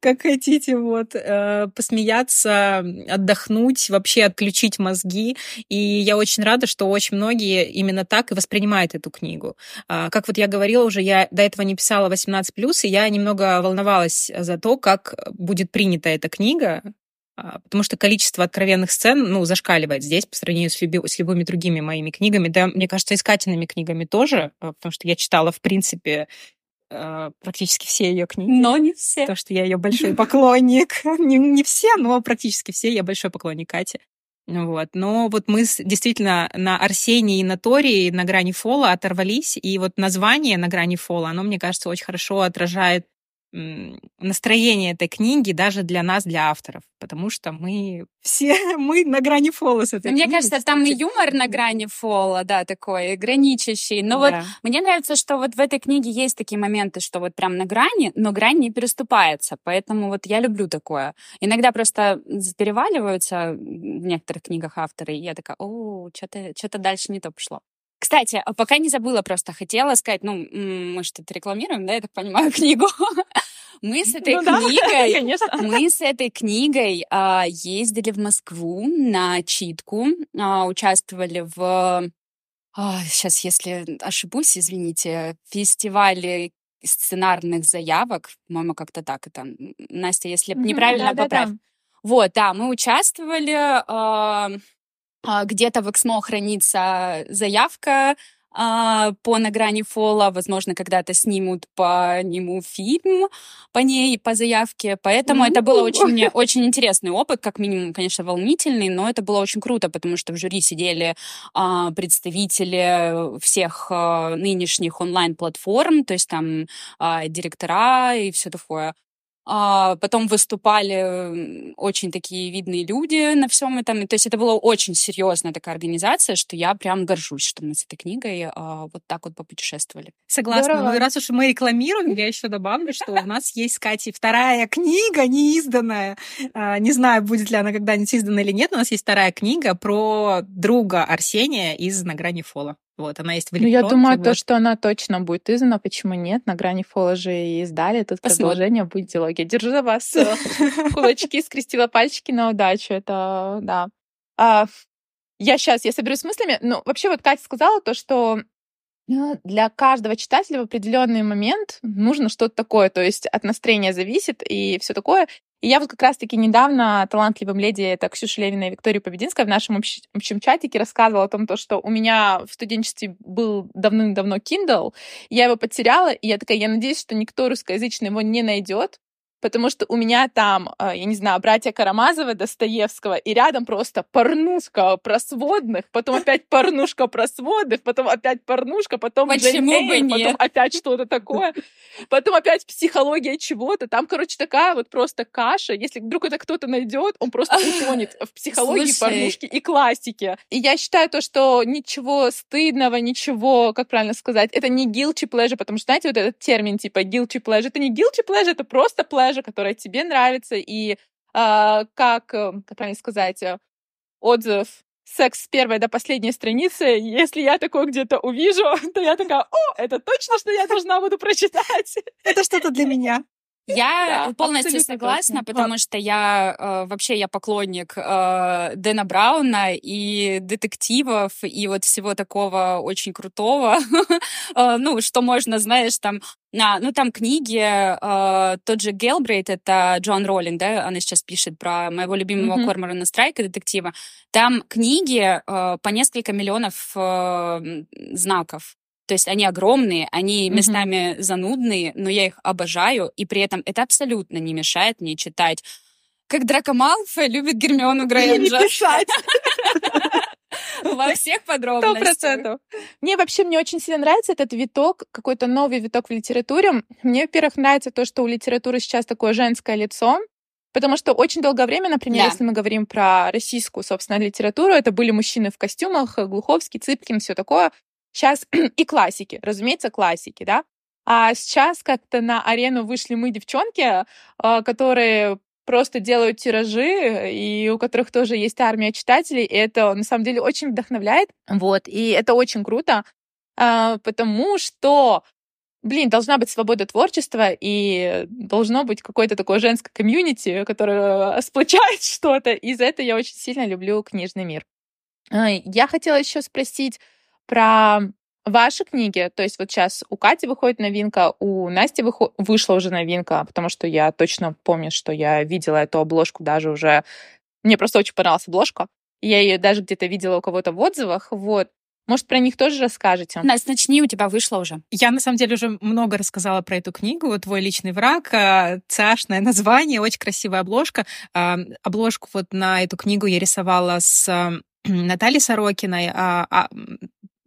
как хотите, вот, э, посмеяться, отдохнуть, вообще отключить мозги. И я очень рада, что очень многие именно так и воспринимают эту книгу. А, как вот я говорила уже, я до этого не писала 18+, и я немного волновалась за то, как будет принята эта книга, а, потому что количество откровенных сцен, ну, зашкаливает здесь по сравнению с, люби, с любыми другими моими книгами. Да, мне кажется, и с Катиными книгами тоже, а, потому что я читала, в принципе, практически все ее книги. Но не все. То, что я ее большой поклонник. (laughs) не, не все, но практически все. Я большой поклонник Кати. Вот. Но вот мы действительно на Арсении и на Тории на грани фола оторвались, и вот название на грани фола, оно, мне кажется, очень хорошо отражает настроение этой книги даже для нас, для авторов, потому что мы все, (laughs) мы на грани фола с этой Мне книгой, кажется, там и юмор на грани фола, да, такой, граничащий. Но да. вот мне нравится, что вот в этой книге есть такие моменты, что вот прям на грани, но грань не переступается, поэтому вот я люблю такое. Иногда просто переваливаются в некоторых книгах авторы, и я такая, о, что-то что дальше не то пошло. Кстати, а пока не забыла просто, хотела сказать, ну, мы что-то рекламируем, да, я так понимаю, (laughs) книгу. Мы с этой ну, (laughs) книгой, да, конечно. мы с этой книгой а, ездили в Москву на читку, а, участвовали в, а, сейчас, если ошибусь, извините, фестивале сценарных заявок, по-моему, как-то так это. Настя, если mm-hmm, неправильно да, поправь. Да, да. Вот, да, мы участвовали. А, а, где-то в Эксмо хранится заявка а, по на грани фола, возможно, когда-то снимут по нему фильм по ней, по заявке, поэтому это был очень, очень интересный опыт, как минимум, конечно, волнительный, но это было очень круто, потому что в жюри сидели а, представители всех а, нынешних онлайн-платформ, то есть там а, директора и все такое. А, потом выступали очень такие видные люди на всем этом. То есть это была очень серьезная такая организация, что я прям горжусь, что мы с этой книгой а, вот так вот попутешествовали. Согласна. Здорово. Ну, раз уж мы рекламируем, я еще добавлю, что у нас есть с Катей вторая книга, неизданная. А, не знаю, будет ли она когда-нибудь издана или нет, но у нас есть вторая книга про друга Арсения из «На грани фола». Вот, она есть в Ну, я думаю, вот. то, что она точно будет издана, почему нет? На грани фола же и издали. Тут Посмотрим. продолжение будет диалоги. Держу за вас э, (laughs) кулачки, скрестила пальчики на удачу. Это, да. А, я сейчас, я соберусь с мыслями. Ну, вообще, вот Катя сказала то, что э, для каждого читателя в определенный момент нужно что-то такое, то есть от настроения зависит и все такое. И я вот как раз-таки недавно талантливым леди, это Ксюша Левина и Виктория Побединская, в нашем общ- общем чатике рассказывала о том, то, что у меня в студенчестве был давным-давно Kindle, я его потеряла, и я такая, я надеюсь, что никто русскоязычный его не найдет, потому что у меня там, а, я не знаю, братья Карамазовы, Достоевского, и рядом просто порнушка про сводных, потом опять порнушка про сводных, потом опять порнушка, потом Почему Джейн Эйр, потом опять что-то такое, потом опять психология чего-то. Там, короче, такая вот просто каша. Если вдруг это кто-то найдет, он просто (laughs) утонет в психологии, Слушай. порнушки и классике. И я считаю то, что ничего стыдного, ничего, как правильно сказать, это не guilty pleasure, потому что, знаете, вот этот термин типа guilty pleasure, это не guilty pleasure, это просто pleasure, персонажа, которая тебе нравится, и э, как, как правильно сказать, э, отзыв секс с первой до последней страницы, если я такое где-то увижу, (laughs) то я такая, о, это точно, что я должна буду прочитать. Это что-то для (laughs) меня. Я да, полностью согласна, точно. потому что я э, вообще я поклонник э, Дэна Брауна и детективов и вот всего такого очень крутого. (laughs) э, ну, что можно, знаешь, там а, ну, там книги, э, тот же Гелбрейт, это Джон Роллинг, да, она сейчас пишет про моего любимого mm-hmm. Корморана Страйка, детектива. Там книги э, по несколько миллионов э, знаков. То есть они огромные, они mm-hmm. местами занудные, но я их обожаю, и при этом это абсолютно не мешает мне читать. Как Драко Малфой любит Гермиону Грейнджер. (laughs) Во всех подробностях. Сто процентов. Мне вообще, мне очень сильно нравится этот виток, какой-то новый виток в литературе. Мне, во-первых, нравится то, что у литературы сейчас такое женское лицо, Потому что очень долгое время, например, да. если мы говорим про российскую, собственно, литературу, это были мужчины в костюмах, Глуховский, Цыпкин, все такое. Сейчас (clears throat) и классики, разумеется, классики, да. А сейчас как-то на арену вышли мы, девчонки, а, которые просто делают тиражи, и у которых тоже есть армия читателей, и это на самом деле очень вдохновляет. Вот, и это очень круто, а, потому что блин, должна быть свобода творчества, и должно быть какое-то такое женское комьюнити, которое (laughs) сплочает что-то. И за это я очень сильно люблю книжный мир. Я хотела еще спросить, про ваши книги, то есть вот сейчас у Кати выходит новинка, у Насти выход... вышла уже новинка, потому что я точно помню, что я видела эту обложку даже уже... Мне просто очень понравилась обложка. Я ее даже где-то видела у кого-то в отзывах. Вот. Может, про них тоже расскажете? Настя, начни, у тебя вышло уже. Я, на самом деле, уже много рассказала про эту книгу. «Твой личный враг». Э, цашное название, очень красивая обложка. Обложку вот на эту книгу я рисовала с э, (clears throat) Натальей Сорокиной, а, а,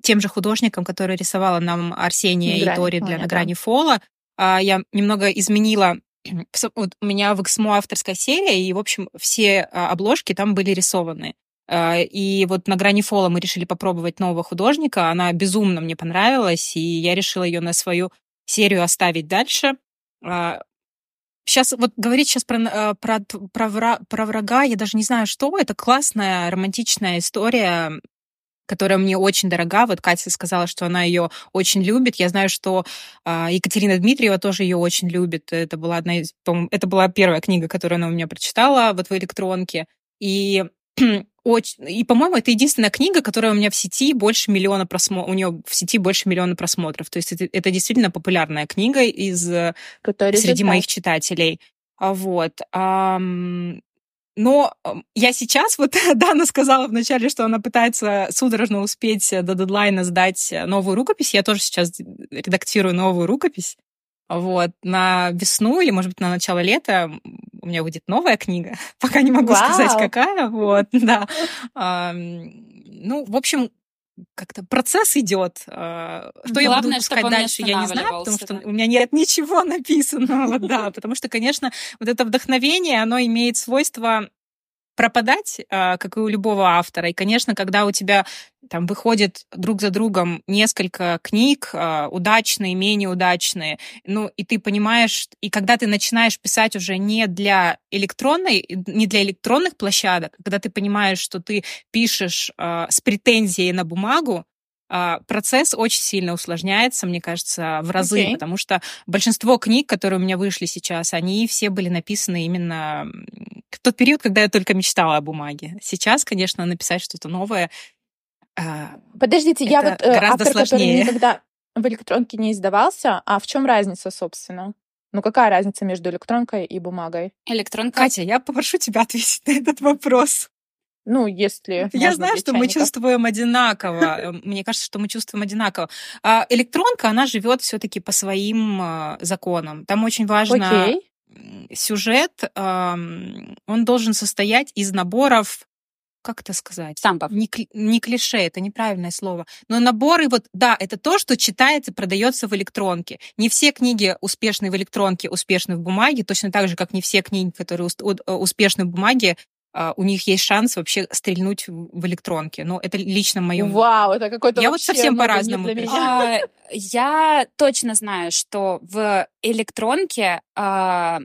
тем же художником, который рисовала нам Арсения и Тори для «На грани фола». Я немного изменила (clears throat) вот у меня в Эксмо авторская серия, и, в общем, все обложки там были рисованы. А, и вот на грани фола мы решили попробовать нового художника. Она безумно мне понравилась, и я решила ее на свою серию оставить дальше. Сейчас а, вот говорить сейчас про, а, про, про, про врага, я даже не знаю, что. Это классная романтичная история, которая мне очень дорога. Вот Катя сказала, что она ее очень любит. Я знаю, что Екатерина Дмитриева тоже ее очень любит. Это была одна из, это была первая книга, которую она у меня прочитала вот в электронке. И (clears throat) очень... И, по-моему, это единственная книга, которая у меня в сети больше миллиона просмотров. У нее в сети больше миллиона просмотров. То есть это, это действительно популярная книга из... Который среди моих читателей. А Вот. Но я сейчас, вот (laughs) Дана сказала вначале, что она пытается судорожно успеть до дедлайна сдать новую рукопись. Я тоже сейчас редактирую новую рукопись. Вот, на весну или, может быть, на начало лета у меня выйдет новая книга. (laughs) Пока не могу Вау. сказать, какая. Вот, (laughs) да. Ну, в общем, как-то процесс идет. А, что Главное, я буду пускать дальше, я не знаю, потому что да. у меня нет ничего (laughs) написанного, да, (laughs) потому что, конечно, вот это вдохновение, оно имеет свойство пропадать, а, как и у любого автора. И, конечно, когда у тебя там выходит друг за другом несколько книг, а, удачные, менее удачные, ну, и ты понимаешь, и когда ты начинаешь писать уже не для электронной, не для электронных площадок, когда ты понимаешь, что ты пишешь а, с претензией на бумагу, процесс очень сильно усложняется, мне кажется, в разы, okay. потому что большинство книг, которые у меня вышли сейчас, они все были написаны именно в тот период, когда я только мечтала о бумаге. Сейчас, конечно, написать что-то новое. А, Подождите, я вот э, гораздо автор, сложнее. который никогда в электронке не издавался, а в чем разница, собственно? Ну какая разница между электронкой и бумагой? Электронка. Катя, я попрошу тебя ответить на этот вопрос. Ну, если... Я знаю, что мы чувствуем одинаково. Э, мне кажется, что мы чувствуем одинаково. А электронка, она живет все-таки по своим э, законам. Там очень важно... Сюжет, он должен состоять из наборов как это сказать? Стампов. Не, не клише, это неправильное слово. Но наборы, вот, да, это то, что читается, продается в электронке. Не все книги успешны в электронке, успешны в бумаге, точно так же, как не все книги, которые э, успешны в бумаге, а, у них есть шанс вообще стрельнуть в электронке. Но это лично мое... Вау, это какой-то Я вот совсем по-разному. А, я точно знаю, что в электронке а,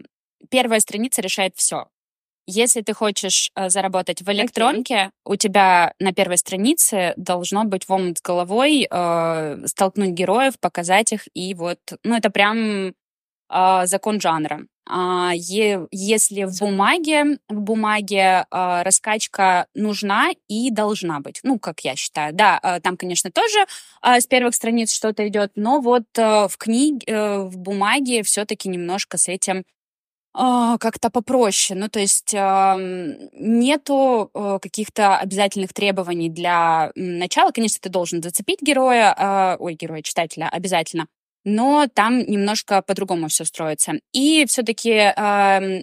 первая страница решает все. Если ты хочешь э, заработать в электронке, okay. у тебя на первой странице должно быть в омут с головой, э, столкнуть героев, показать их, и вот, ну, это прям э, закон жанра. А если в бумаге, в бумаге а, раскачка нужна и должна быть, ну, как я считаю. Да, а, там, конечно, тоже с первых страниц что-то идет, но вот в книге, э, в бумаге все-таки немножко с этим как-то попроще. Ну, то есть нету э, каких-то обязательных требований для начала. Конечно, ты должен зацепить героя, ой, героя, читателя обязательно но там немножко по-другому все строится. И все-таки э,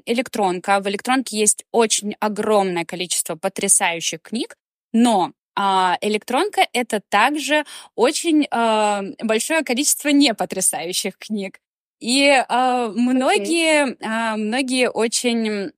электронка. В электронке есть очень огромное количество потрясающих книг, но а электронка это также очень э, большое количество непотрясающих книг. И э, многие, э, многие очень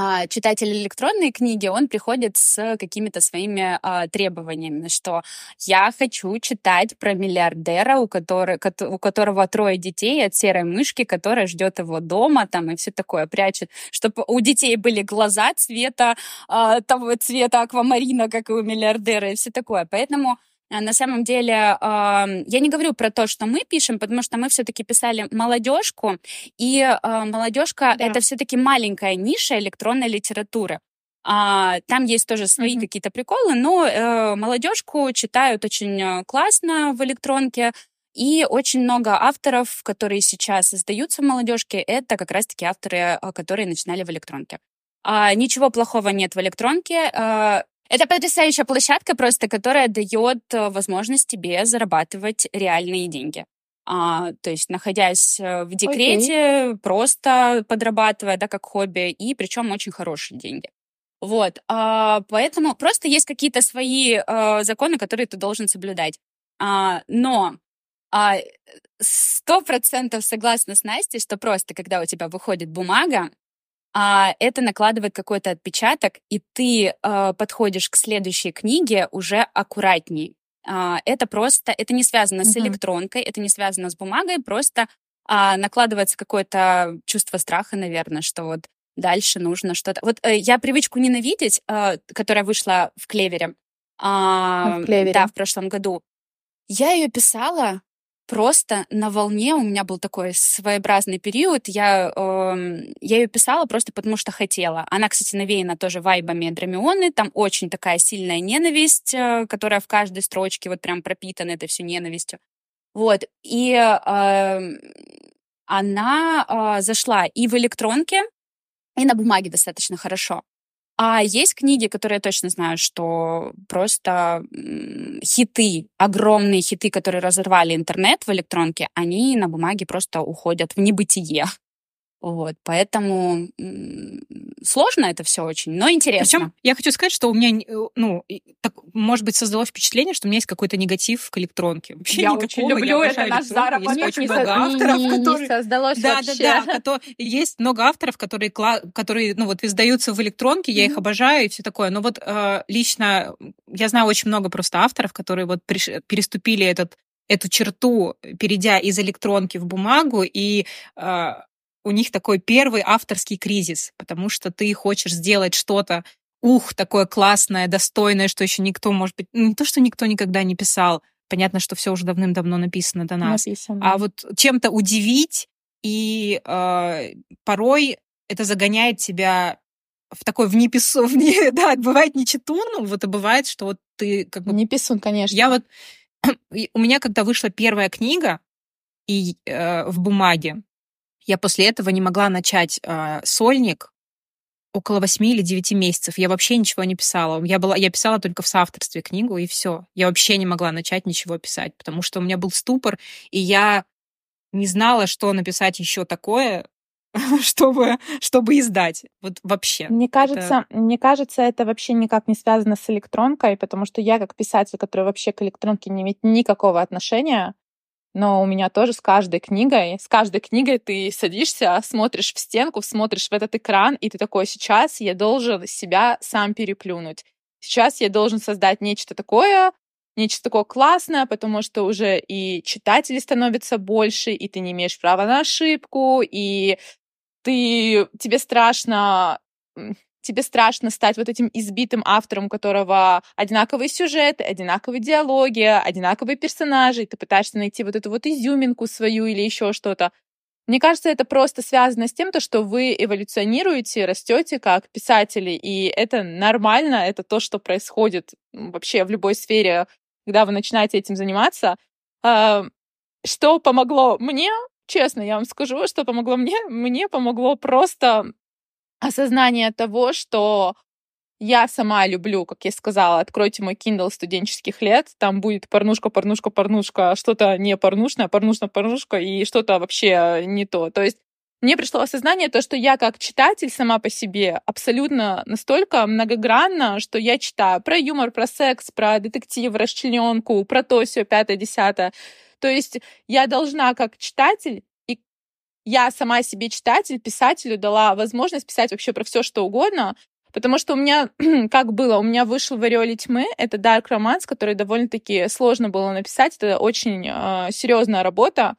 а, читатель электронной книги, он приходит с какими-то своими а, требованиями, что я хочу читать про миллиардера, у, который, у которого трое детей от серой мышки, которая ждет его дома, там и все такое прячет, чтобы у детей были глаза цвета а, того цвета аквамарина, как и у миллиардера, и все такое. Поэтому на самом деле, я не говорю про то, что мы пишем, потому что мы все-таки писали молодежку, и а, молодежка да. это все-таки маленькая ниша электронной литературы. А, там есть тоже свои mm-hmm. какие-то приколы, но э, молодежку читают очень э, классно в электронке. И очень много авторов, которые сейчас издаются в молодежке, это как раз-таки авторы, э, которые начинали в электронке. А, ничего плохого нет в электронке. А, Это потрясающая площадка просто, которая дает э, возможность тебе зарабатывать реальные деньги. А, то есть, находясь э, в декрете, okay. просто подрабатывая, да, как хобби, и причем очень хорошие деньги. Вот, а, поэтому просто есть какие-то свои а, законы, которые ты должен соблюдать. А, но а, сто процентов согласна с Настей, что просто когда у тебя выходит бумага, а это накладывает какой-то отпечаток, и ты э, подходишь к следующей книге уже аккуратней. Э, это просто, это не связано mm-hmm. с электронкой, это не связано с бумагой, просто э, накладывается какое-то чувство страха, наверное, что вот дальше нужно что-то. Вот э, я привычку ненавидеть, э, которая вышла в Клевере, э, в Клевере, да, в прошлом году. Я ее писала просто на волне. У меня был такой своеобразный период. Я, э, я ее писала просто потому, что хотела. Она, кстати, навеяна тоже вайбами Драмионы. Там очень такая сильная ненависть, э, которая в каждой строчке вот прям пропитана это все ненавистью. Вот. И э, она э, зашла и в электронке, и на бумаге достаточно хорошо. А есть книги, которые я точно знаю, что просто хиты, огромные хиты, которые разорвали интернет в электронке, они на бумаге просто уходят в небытие. Вот, поэтому сложно это все очень, но интересно. Причем я хочу сказать, что у меня, э, ну, так, может быть, создалось впечатление, что у меня есть какой-то негатив к электронке. Вообще я никакого, очень люблю я это наш заработок. Есть очень много авторов, не, которые... Не создалось да, вообще. Да, да, да. Есть много авторов, которые, которые ну, вот, издаются в электронке, я mm-hmm. их обожаю и все такое. Но вот э, лично я знаю очень много просто авторов, которые вот приш... переступили этот эту черту, перейдя из электронки в бумагу, и э, у них такой первый авторский кризис, потому что ты хочешь сделать что-то, ух, такое классное, достойное, что еще никто, может быть, не то, что никто никогда не писал, понятно, что все уже давным-давно написано до нас, написано. а вот чем-то удивить, и э, порой это загоняет тебя в такой в непису, (laughs) в не, да, бывает не читун, ну, вот и бывает, что вот ты как бы... Не писун, конечно. Я вот... (clears throat) У меня, когда вышла первая книга и э, в бумаге, я после этого не могла начать э, сольник около восьми или девяти месяцев. Я вообще ничего не писала. Я, была, я писала только в соавторстве книгу, и все. Я вообще не могла начать ничего писать, потому что у меня был ступор, и я не знала, что написать еще такое, (laughs) чтобы, чтобы издать. Вот вообще. Мне кажется, это... мне кажется, это вообще никак не связано с электронкой, потому что я как писатель, который вообще к электронке не имеет никакого отношения, но у меня тоже с каждой книгой, с каждой книгой ты садишься, смотришь в стенку, смотришь в этот экран, и ты такой, сейчас я должен себя сам переплюнуть. Сейчас я должен создать нечто такое, нечто такое классное, потому что уже и читателей становится больше, и ты не имеешь права на ошибку, и ты, тебе страшно тебе страшно стать вот этим избитым автором, у которого одинаковые сюжеты, одинаковые диалоги, одинаковые персонажи, и ты пытаешься найти вот эту вот изюминку свою или еще что-то. Мне кажется, это просто связано с тем, то, что вы эволюционируете, растете как писатели, и это нормально, это то, что происходит вообще в любой сфере, когда вы начинаете этим заниматься. А, что помогло мне, честно, я вам скажу, что помогло мне, мне помогло просто осознание того, что я сама люблю, как я сказала, откройте мой Kindle студенческих лет, там будет порнушка, порнушка, порнушка, что-то не порнушное, порнушно, порнушка и что-то вообще не то. То есть мне пришло осознание то, что я как читатель сама по себе абсолютно настолько многогранна, что я читаю про юмор, про секс, про детектив, расчлененку, про то все пятое, десятое. То есть я должна как читатель я сама себе читатель, писателю дала возможность писать вообще про все, что угодно, Потому что у меня, (clears throat) как было, у меня вышел в «Ореоле тьмы», это dark романс, который довольно-таки сложно было написать, это очень э, серьезная работа,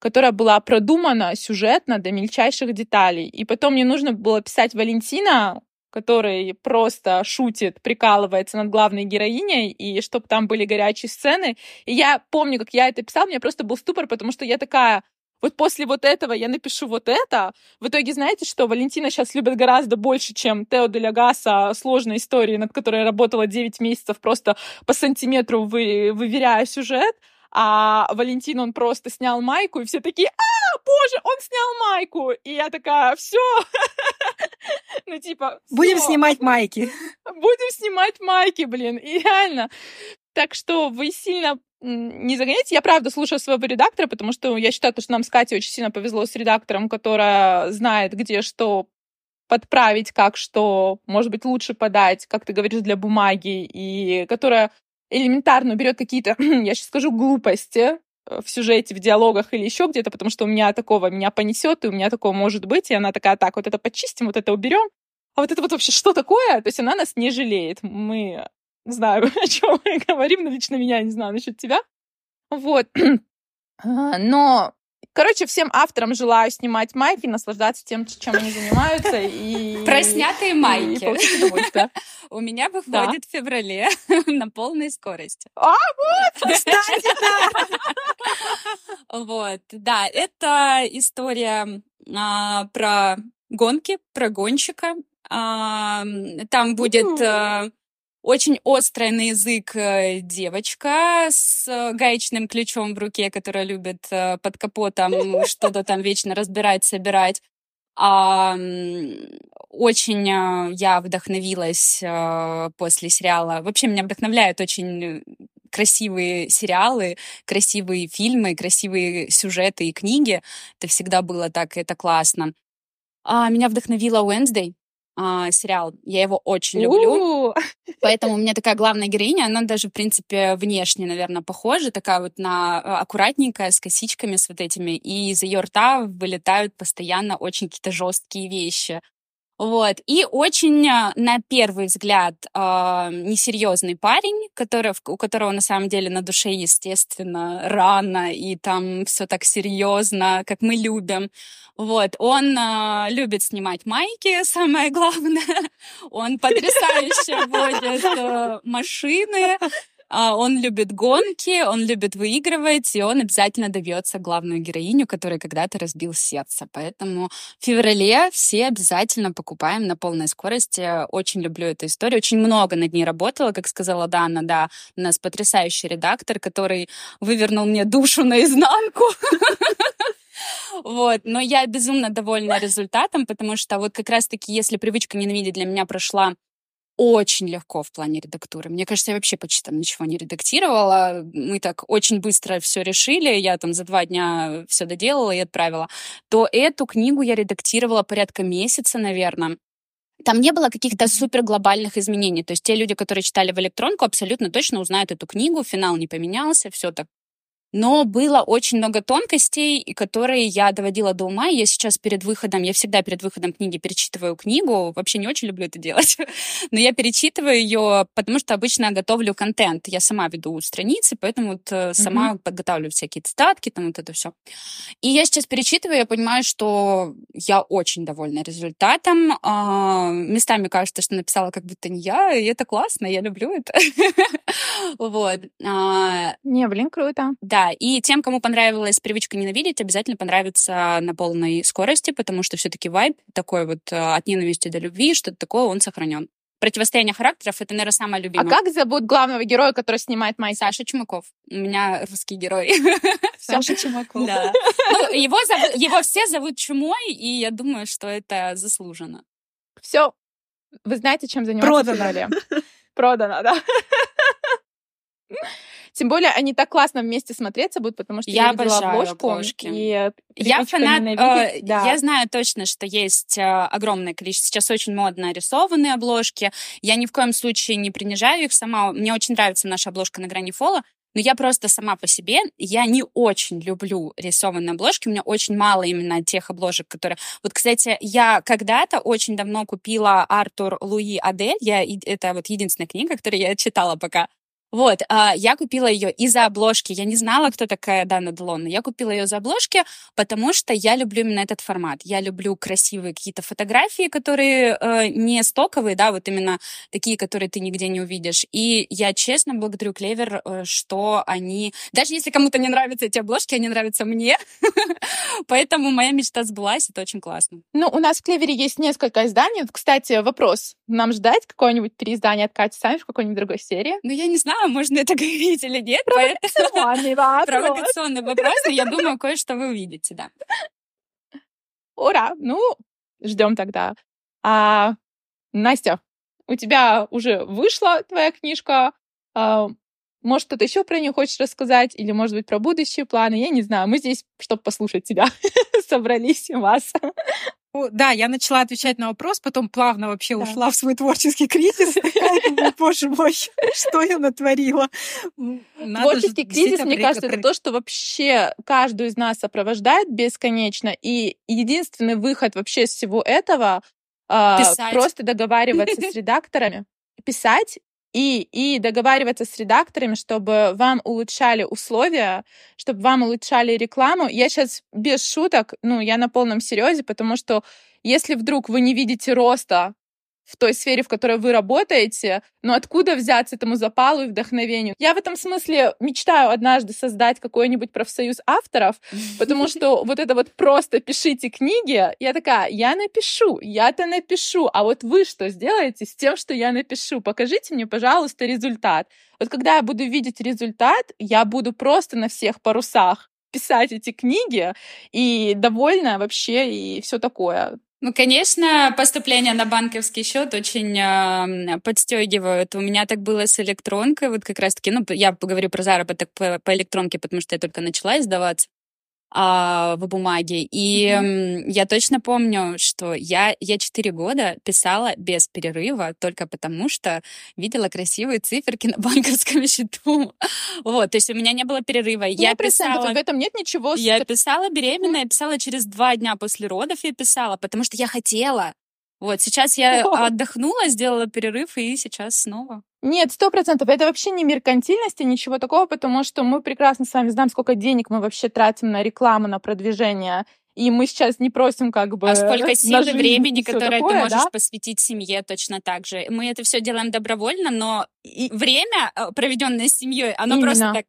которая была продумана сюжетно до мельчайших деталей. И потом мне нужно было писать Валентина, который просто шутит, прикалывается над главной героиней, и чтобы там были горячие сцены. И я помню, как я это писала, у меня просто был ступор, потому что я такая, вот после вот этого я напишу вот это. В итоге, знаете что, Валентина сейчас любит гораздо больше, чем Тео де Гаса сложной истории, над которой я работала 9 месяцев, просто по сантиметру вы, выверяя сюжет. А Валентин, он просто снял майку, и все такие, а, боже, он снял майку. И я такая, все. (laughs) Ну, типа... Будем снимать майки. Будем снимать майки, блин. И реально. Так что вы сильно не загоняйте. Я правда слушаю своего редактора, потому что я считаю, что нам с Катей очень сильно повезло с редактором, которая знает, где что подправить, как что, может быть, лучше подать, как ты говоришь, для бумаги, и которая элементарно берет какие-то, (clears throat) я сейчас скажу, глупости э, в сюжете, в диалогах или еще где-то, потому что у меня такого меня понесет, и у меня такого может быть, и она такая, так, вот это почистим, вот это уберем, а вот это вот вообще что такое? То есть она нас не жалеет. Мы знаю, (laughs) о чем мы говорим, но лично меня не знаю насчет тебя. Вот. (clears throat) А, Но, короче, всем авторам желаю снимать майки, наслаждаться тем, чем они занимаются. И... (laughs) Про снятые майки. (laughs) У меня выходит в феврале на полной скорости. А, Кстати, да. Вот, да, это история а, про гонки, про гонщика. А, там будет очень острая на язык э, девочка с э, гаечным ключом в руке, которая любит э, под капотом (laughs) что-то там вечно разбирать, собирать. А, очень я вдохновилась после сериала. Вообще меня вдохновляют очень красивые сериалы, красивые фильмы, красивые сюжеты и книги. Это всегда было так, это классно. А, меня вдохновила Wednesday а, сериал. Я его очень люблю. Поэтому у меня такая главная героиня, она даже, в принципе, внешне, наверное, похожа, такая вот на э, аккуратненькая, с косичками с вот этими, и из ее рта вылетают постоянно очень какие-то жесткие вещи. Вот. И очень, э, на первый взгляд, э, несерьезный парень, который, у которого на самом деле на душе, естественно, рано, и там все так серьезно, как мы любим. Вот. Он э, любит снимать майки, (laughs) самое главное. Он потрясающе водит э, машины. А, Он любит гонки, он любит выигрывать, и он обязательно добьется главную героиню, которая когда-то разбил сердце. Поэтому в феврале все обязательно покупаем на полной скорости. Очень люблю эту историю. Очень много над ней работала, как сказала Дана, да. У нас потрясающий редактор, который вывернул мне душу наизнанку. (laughs) Вот, но я безумно довольна результатом, потому что вот как раз-таки, если привычка ненавидеть для меня прошла очень легко в плане редактуры. Мне кажется, я вообще почти там ничего не редактировала. Мы так очень быстро все решили. Я там за два дня все доделала и отправила. То эту книгу я редактировала порядка месяца, наверное. Там не было каких-то супер глобальных изменений. То есть те люди, которые читали в электронку, абсолютно точно узнают эту книгу. Финал не поменялся, все так но было очень много тонкостей, которые я доводила до ума. Я сейчас перед выходом, я всегда перед выходом книги перечитываю книгу. Вообще не очень люблю это делать, (laughs) но я перечитываю ее, потому что обычно готовлю контент. Я сама веду страницы, поэтому вот э, сама подготавливаю всякие цитатки, там вот это все. И я сейчас перечитываю, я понимаю, что я очень довольна результатом. А, местами кажется, что написала как будто не я, и это классно, я люблю это. (laughs) Вот. А, Не, блин, круто. да, и тем, кому понравилась привычка ненавидеть, обязательно понравится на полной скорости, потому что все-таки вайб такой вот э, от ненависти до любви, что-то такое, он сохранен. Противостояние характеров это, наверное, самое А любимое. как зовут главного героя, который снимает майки? Саша Чумаков. У меня русский герой. (laughs) Саша Чумаков. Да. Ну, его, все зовут Чумой, и я думаю, что это заслуженно. Все. Вы знаете, чем заниматься Продано. Продано, да. (laughs) Тем более они так классно вместе смотреться будут, потому что я, Я видела обложку. обложки. И Я фанат, э, да. я знаю точно, что есть э, огромное количество, сейчас очень модно рисованные обложки. Я ни в коем случае не принижаю их сама. Мне очень нравится наша обложка на грани фола, но я просто сама по себе, я не очень люблю рисованные обложки, у меня очень мало именно тех обложек, которые... Вот, кстати, я когда-то очень давно купила Артур Луи Адель, я... это вот единственная книга, которую я читала пока. Вот, а, я купила ее из-за обложки. Я не знала, кто такая Дана Делон, я купила ее из-за обложки, потому что я люблю именно этот формат. Я люблю красивые какие-то фотографии, которые э, не стоковые, да, вот именно такие, которые ты нигде не увидишь. И я честно благодарю Клевер, э, что они... Даже если кому-то не нравятся эти обложки, они нравятся мне. (laughs) Поэтому моя мечта сбылась, это очень классно. Ну, у нас в Клевере есть несколько изданий. Кстати, вопрос. Нам ждать какое-нибудь переиздание от Кати Сами в какой-нибудь другой серии? Ну, я не знаю, знаю, можно это говорить или нет. (laughs) Провокационный вопрос. Провокационный вопрос, но я думаю, кое-что вы увидите, да. Ура! Ну, ждем тогда. А, Настя, у тебя уже вышла твоя книжка. А, может, что-то еще про нее хочешь рассказать? Или, может быть, про будущие планы? Я не знаю. Мы здесь, чтобы послушать тебя. (laughs) Собрались вас. Да, я начала отвечать на вопрос, потом плавно вообще да. ушла в свой творческий кризис. Боже мой, что я натворила? Творческий кризис, мне кажется, это то, что вообще каждую из нас сопровождает бесконечно. И единственный выход вообще из всего этого просто договариваться с (laughs) редакторами, писать и, и договариваться с редакторами, чтобы вам улучшали условия, чтобы вам улучшали рекламу. Я сейчас без шуток, ну, я на полном серьезе, потому что если вдруг вы не видите роста в той сфере, в которой вы работаете, но откуда взяться этому запалу и вдохновению? Я в этом смысле мечтаю однажды создать какой-нибудь профсоюз авторов, (laughs) потому что вот это вот просто пишите книги, я такая, я напишу, я-то напишу, а вот вы что сделаете с тем, что я напишу? Покажите мне, пожалуйста, результат. Вот когда я буду видеть результат, я буду просто на всех парусах писать эти книги и довольна вообще и все такое. Ну, конечно, поступления на банковский счет очень э, подстегивают. У меня так было с электронкой, вот как раз-таки, ну, я поговорю про заработок по, по электронке, потому что я только начала издаваться а, в бумаге. И mm-hmm. я точно помню, что я, я 4 года писала без перерыва только потому, что видела красивые циферки на (laughs) банковском счету. Вот, то есть у меня не было перерыва. Я писала... В этом нет ничего... Я писала беременная, писала через два дня после родов, я писала, потому что я хотела. Вот, сейчас я отдохнула, сделала перерыв, и сейчас снова. Нет, сто процентов. Это вообще не меркантильность и ничего такого, потому что мы прекрасно с вами знаем, сколько денег мы вообще тратим на рекламу, на продвижение. И мы сейчас не просим как бы... А сколько сил (laughs) и времени, которое такое, ты можешь да? посвятить семье точно так же. Мы это все делаем добровольно, но и... время, э, проведенное с семьей, оно Именно. просто так,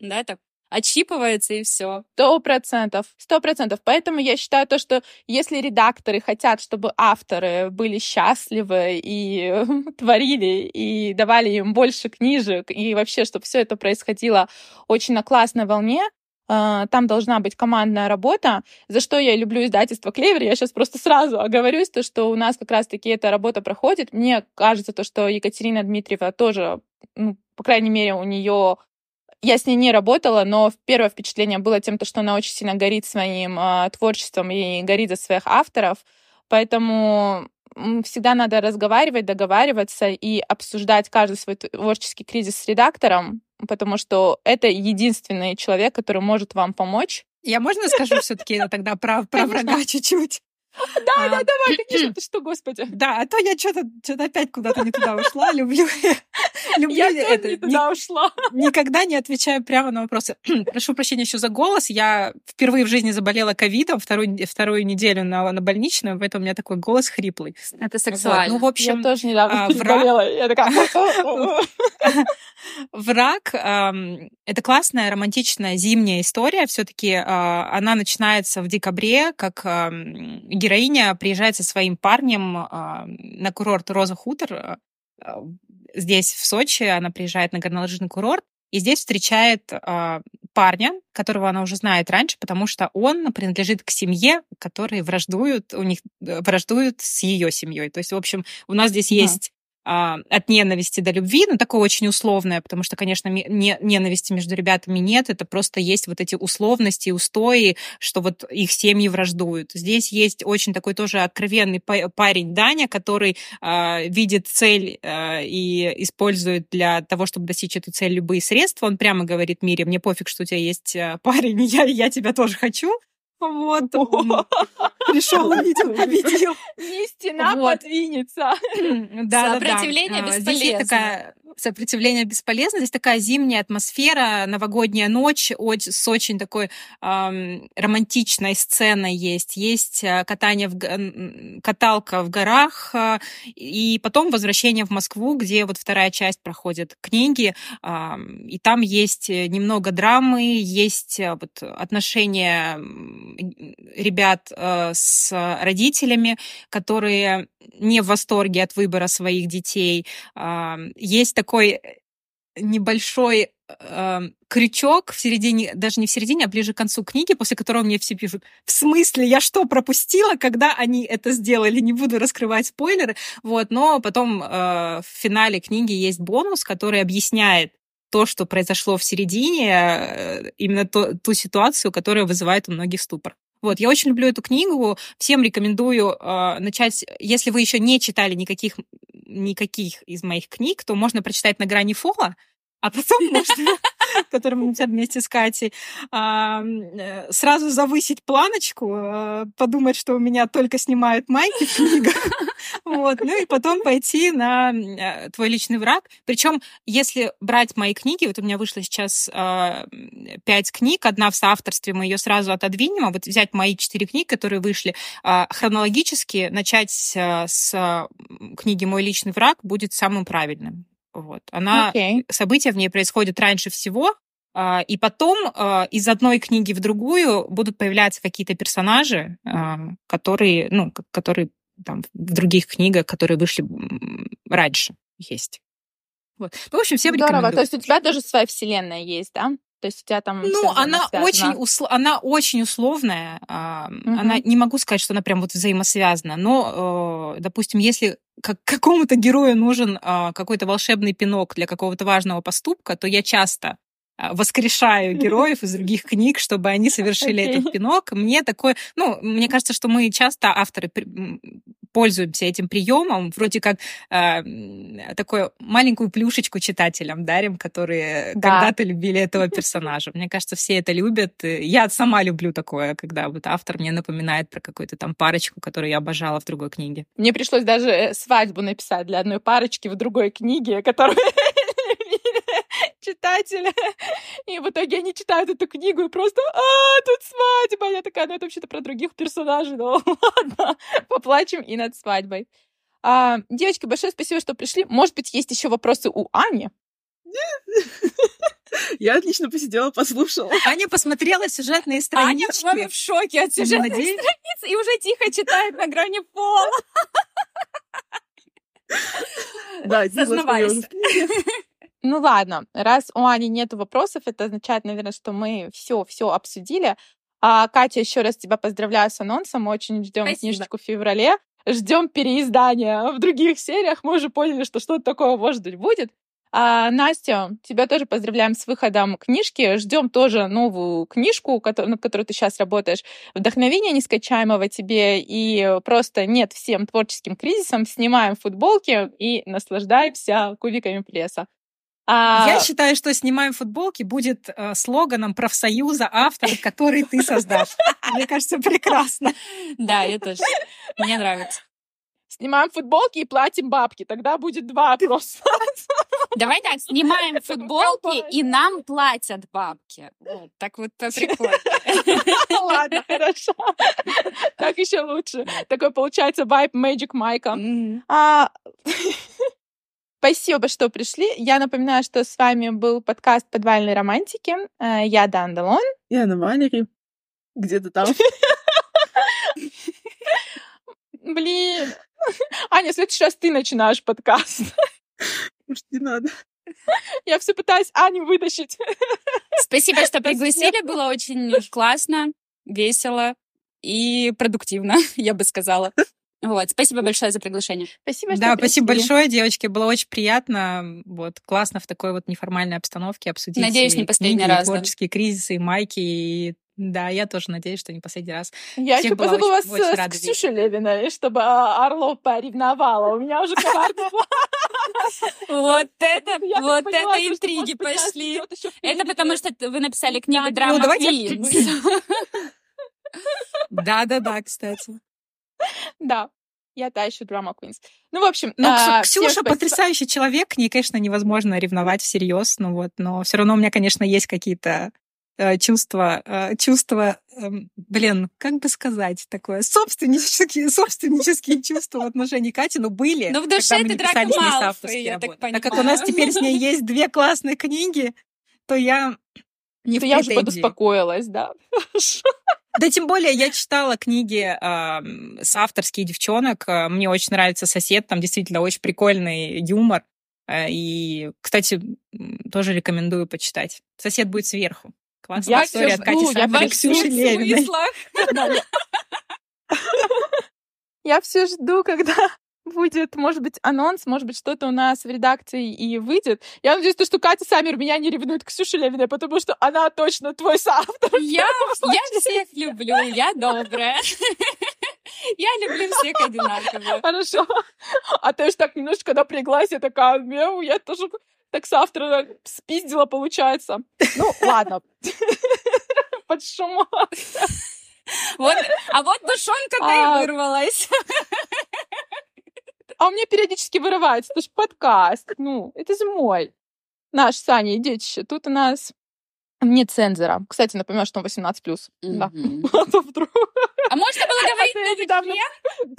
да, так отщипывается и все. Сто процентов, сто процентов. Поэтому я считаю то, что если редакторы хотят, чтобы авторы были счастливы и (laughs) творили, и давали им больше книжек, и вообще, чтобы все это происходило очень на классной волне, а, там должна быть командная работа, за что я люблю издательство Клевер. Я сейчас просто сразу оговорюсь, то, что у нас как раз-таки эта работа проходит. Мне кажется, то, что Екатерина Дмитриева тоже, ну, по крайней мере, у нее я с ней не работала, но первое впечатление было тем, что она очень сильно горит своим э, творчеством и горит за своих авторов. Поэтому всегда надо разговаривать, договариваться и обсуждать каждый свой творческий кризис с редактором, потому что это единственный человек, который может вам помочь. Я можно скажу все-таки тогда про, про врага чуть-чуть? Да, а, да, давай, конечно, ты что, господи. Да, а то я что-то что опять куда-то не туда ушла. Люблю, (laughs) люблю я это. не туда ушла. (laughs) Никогда не отвечаю прямо на вопросы. (clears throat) Прошу прощения еще за голос. Я впервые в жизни заболела ковидом вторую, вторую неделю на, на больничную, поэтому у меня такой голос хриплый. Это сексуально. Вот. Ну, в общем... Я тоже недавно а, (laughs) заболела. Я такая... Враг — это классная романтичная зимняя история. Все-таки а, она начинается в декабре, как героиня приезжает со своим парнем а, на курорт Роза Хутор. А, здесь, в Сочи, она приезжает на горнолыжный курорт, и здесь встречает парня, которого она уже знает раньше, потому что он принадлежит к семье, которые враждуют, у них э, враждуют с ее семьей. То есть, в общем, у нас здесь есть а, от ненависти до любви, но такое очень условное, потому что, конечно, не, ненависти между ребятами нет, это просто есть вот эти условности, устои, что вот их семьи враждуют. Здесь есть очень такой тоже откровенный парень Даня, который э, видит цель э, и использует для того, чтобы достичь эту цель любые средства. Он прямо говорит Мире, мне пофиг, что у тебя есть парень, (laughs) я, я тебя тоже хочу. Вот он. Пришел, увидел, победил. Не стена вот. подвинется. (clears throat) Да, Сопротивление да, да. бесполезно. Здесь такая сопротивление бесполезно. Здесь такая зимняя атмосфера, новогодняя ночь с очень такой эм, романтичной сценой есть. Есть э, катание в каталка в горах, э, и потом возвращение в Москву, где вот вторая часть проходит книги, э, и там есть немного драмы, есть э, вот отношения ребят э, с родителями, которые не в восторге от выбора своих детей. Есть такой небольшой э, крючок в середине, даже не в середине, а ближе к концу книги, после которого мне все пишут, в смысле, я что, пропустила, когда они это сделали? Не буду раскрывать спойлеры. Вот, но потом э, в финале книги есть бонус, который объясняет то, что произошло в середине, э, именно то, ту ситуацию, которая вызывает у многих ступор. Вот, я очень люблю эту книгу, всем рекомендую э, начать, если вы еще не читали никаких, никаких из моих книг, то можно прочитать «На грани фола», а потом можно, который мы вместе с Катей, э, сразу завысить планочку, э, подумать, что у меня только снимают майки в книгах, (laughs) вот, ну и потом пойти на э, твой личный враг. Причем, если брать мои книги, вот у меня вышло сейчас пять книг, одна в соавторстве, мы ее сразу отодвинем, а вот взять мои четыре книги, которые вышли, хронологически начать с книги «Мой личный враг» будет самым правильным. Вот. Она, okay. События в ней происходят раньше всего, а, и потом а, из одной книги в другую будут появляться какие-то персонажи, а, которые, ну, которые там в других книгах, которые вышли раньше, есть. Вот. Ну, в общем, всем Здорово. рекомендую. То есть у тебя тоже своя вселенная есть, да? То есть у тебя там... Ну, она очень, усл... она очень условная. Угу. Она, не могу сказать, что она прям вот взаимосвязана, но, э, допустим, если как (laughs) какому-то герою нужен а, какой-то волшебный пинок для какого-то важного поступка, то я часто а, воскрешаю (laughs) героев из других книг, чтобы они совершили okay. этот пинок. Мне такое, ну, мне кажется, что мы часто авторы пользуемся этим приемом, вроде как э, такую маленькую плюшечку читателям дарим, которые да. когда-то любили этого (laughs) персонажа. Мне кажется, все это любят. Я сама люблю такое, когда вот автор мне напоминает про какую-то там парочку, которую я обожала в другой книге. Мне пришлось даже э, свадьбу написать для одной парочки в другой книге, которую (laughs) читателя. (laughs) И в итоге они читают эту книгу и просто «А, тут свадьба!» Я такая, ну это вообще-то про других персонажей. Ну (laughs) ладно, поплачем и над свадьбой. А, девочки, большое спасибо, что пришли. Может быть, есть еще вопросы у Ани? (laughs) Я отлично посидела, послушала. Аня посмотрела сюжетные странички. Аня в шоке от сюжетных страниц и уже тихо читает на грани пола. Да, Сознавайся. Ну ладно, раз у Ани нет вопросов, это означает, наверное, что мы все все обсудили. А, Катя, еще раз тебя поздравляю с анонсом. Мы очень ждем книжечку в феврале. Ждем переиздания в других сериях. Мы уже поняли, что что-то такое, может быть, будет. А, Настя, тебя тоже поздравляем с выходом книжки. Ждем тоже новую книжку, над которой ты сейчас работаешь. Вдохновение нескачаемого тебе и просто нет всем творческим кризисам. Снимаем футболки и наслаждаемся кубиками плеса. А... Я считаю, что «Снимаем футболки» будет э, слоганом профсоюза автор, который ты создашь. Мне кажется, прекрасно. Да, я тоже. Мне нравится. Снимаем футболки и платим бабки. Тогда будет два просто. Давай так, снимаем футболки и нам платят бабки. Вот, так вот прикольно. Ладно, хорошо. Так еще лучше. Такой получается вайп Magic Майка. Спасибо, что пришли. Я напоминаю, что с вами был подкаст «Подвальной романтики». Э, я Дан Далон. Я на Валере. Где-то там. (laughs) Блин. (laughs) Аня, в следующий раз ты начинаешь подкаст. (laughs) Может, не надо. Я все пытаюсь Аню вытащить. Спасибо, что пригласили. Было очень классно, весело и продуктивно, я бы сказала. Вот, спасибо большое за приглашение. Спасибо, что Да, пришли. спасибо большое, девочки. Было очень приятно. Вот, классно в такой вот неформальной обстановке обсудить. Надеюсь, не последний книги, раз. творческие да. кризисы, и майки, и да, я тоже надеюсь, что не последний раз. Я еще позову вас очень, с, с Ксюшей Левиной, чтобы а, Орлов поревновала. У меня уже коварный (laughs) Вот это, вот это интриги пошли. Это потому, что вы написали книгу ну, «Драма (laughs) Да-да-да, кстати. (laughs) Да. Я та еще драма Queens. Ну, в общем, ну, а, Ксюша потрясающий человек, к ней, конечно, невозможно ревновать всерьез, ну вот, но все равно у меня, конечно, есть какие-то э, чувства, э, чувства, э, блин, как бы сказать такое, собственнические, (laughs) собственнические чувства в отношении Кати, ну, были. Но в душе ты Драко Малфой, я так понимаю. Так как у нас теперь с ней (laughs) есть две классные книги, то я не то в я уже подуспокоилась, да. Да, тем более я читала книги э, с авторских девчонок. Мне очень нравится сосед, там действительно очень прикольный юмор. Э, И, кстати, тоже рекомендую почитать. «Сосед будет сверху». Классная Я история всё от Кати жду, я Саммер и в Ксюши больших Левиной. смыслах. Я все жду, когда будет, может быть, анонс, может быть, что-то у нас в редакции и выйдет. Я надеюсь, то, что Катя Саммер меня не ревнует Ксюше Левиной, потому что она точно твой соавтор. Я, (laughs) я всех люблю, я добрая. (laughs) Я люблю всех одинаково. Хорошо. А то я ж так немножечко напряглась, я такая, мяу, я тоже так соавтора спиздила, получается. Ну, ладно. (laughs) Под шумок. Вот, а вот душонка-то А. и вырвалась. А у меня периодически вырывается. Это же подкаст. Ну, это же мой. Наш с Саней детище. Тут у нас нет цензора. Кстати, напоминаю, что он 18+. Да. Мгм. (laughs) А то вдруг... А можно было (laughs) говорить А новый недавно- член?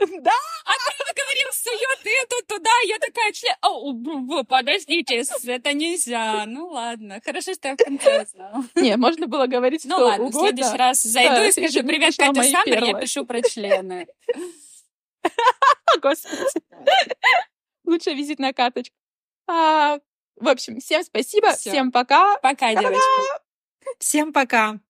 Да, А ты говорил, сует это туда, я такая член. О, подождите, это нельзя. Ну ладно, хорошо, что я в конце узнала. не, можно было говорить Ну ладно, в следующий раз зайду Да, и скажу, не привет, Катя Саммер, я первые». пишу про члены. (laughs) Господи. (laughs) Лучшая визитная карточка. А, в общем, всем спасибо, Всё. всем пока. Пока, девочки. Всем пока!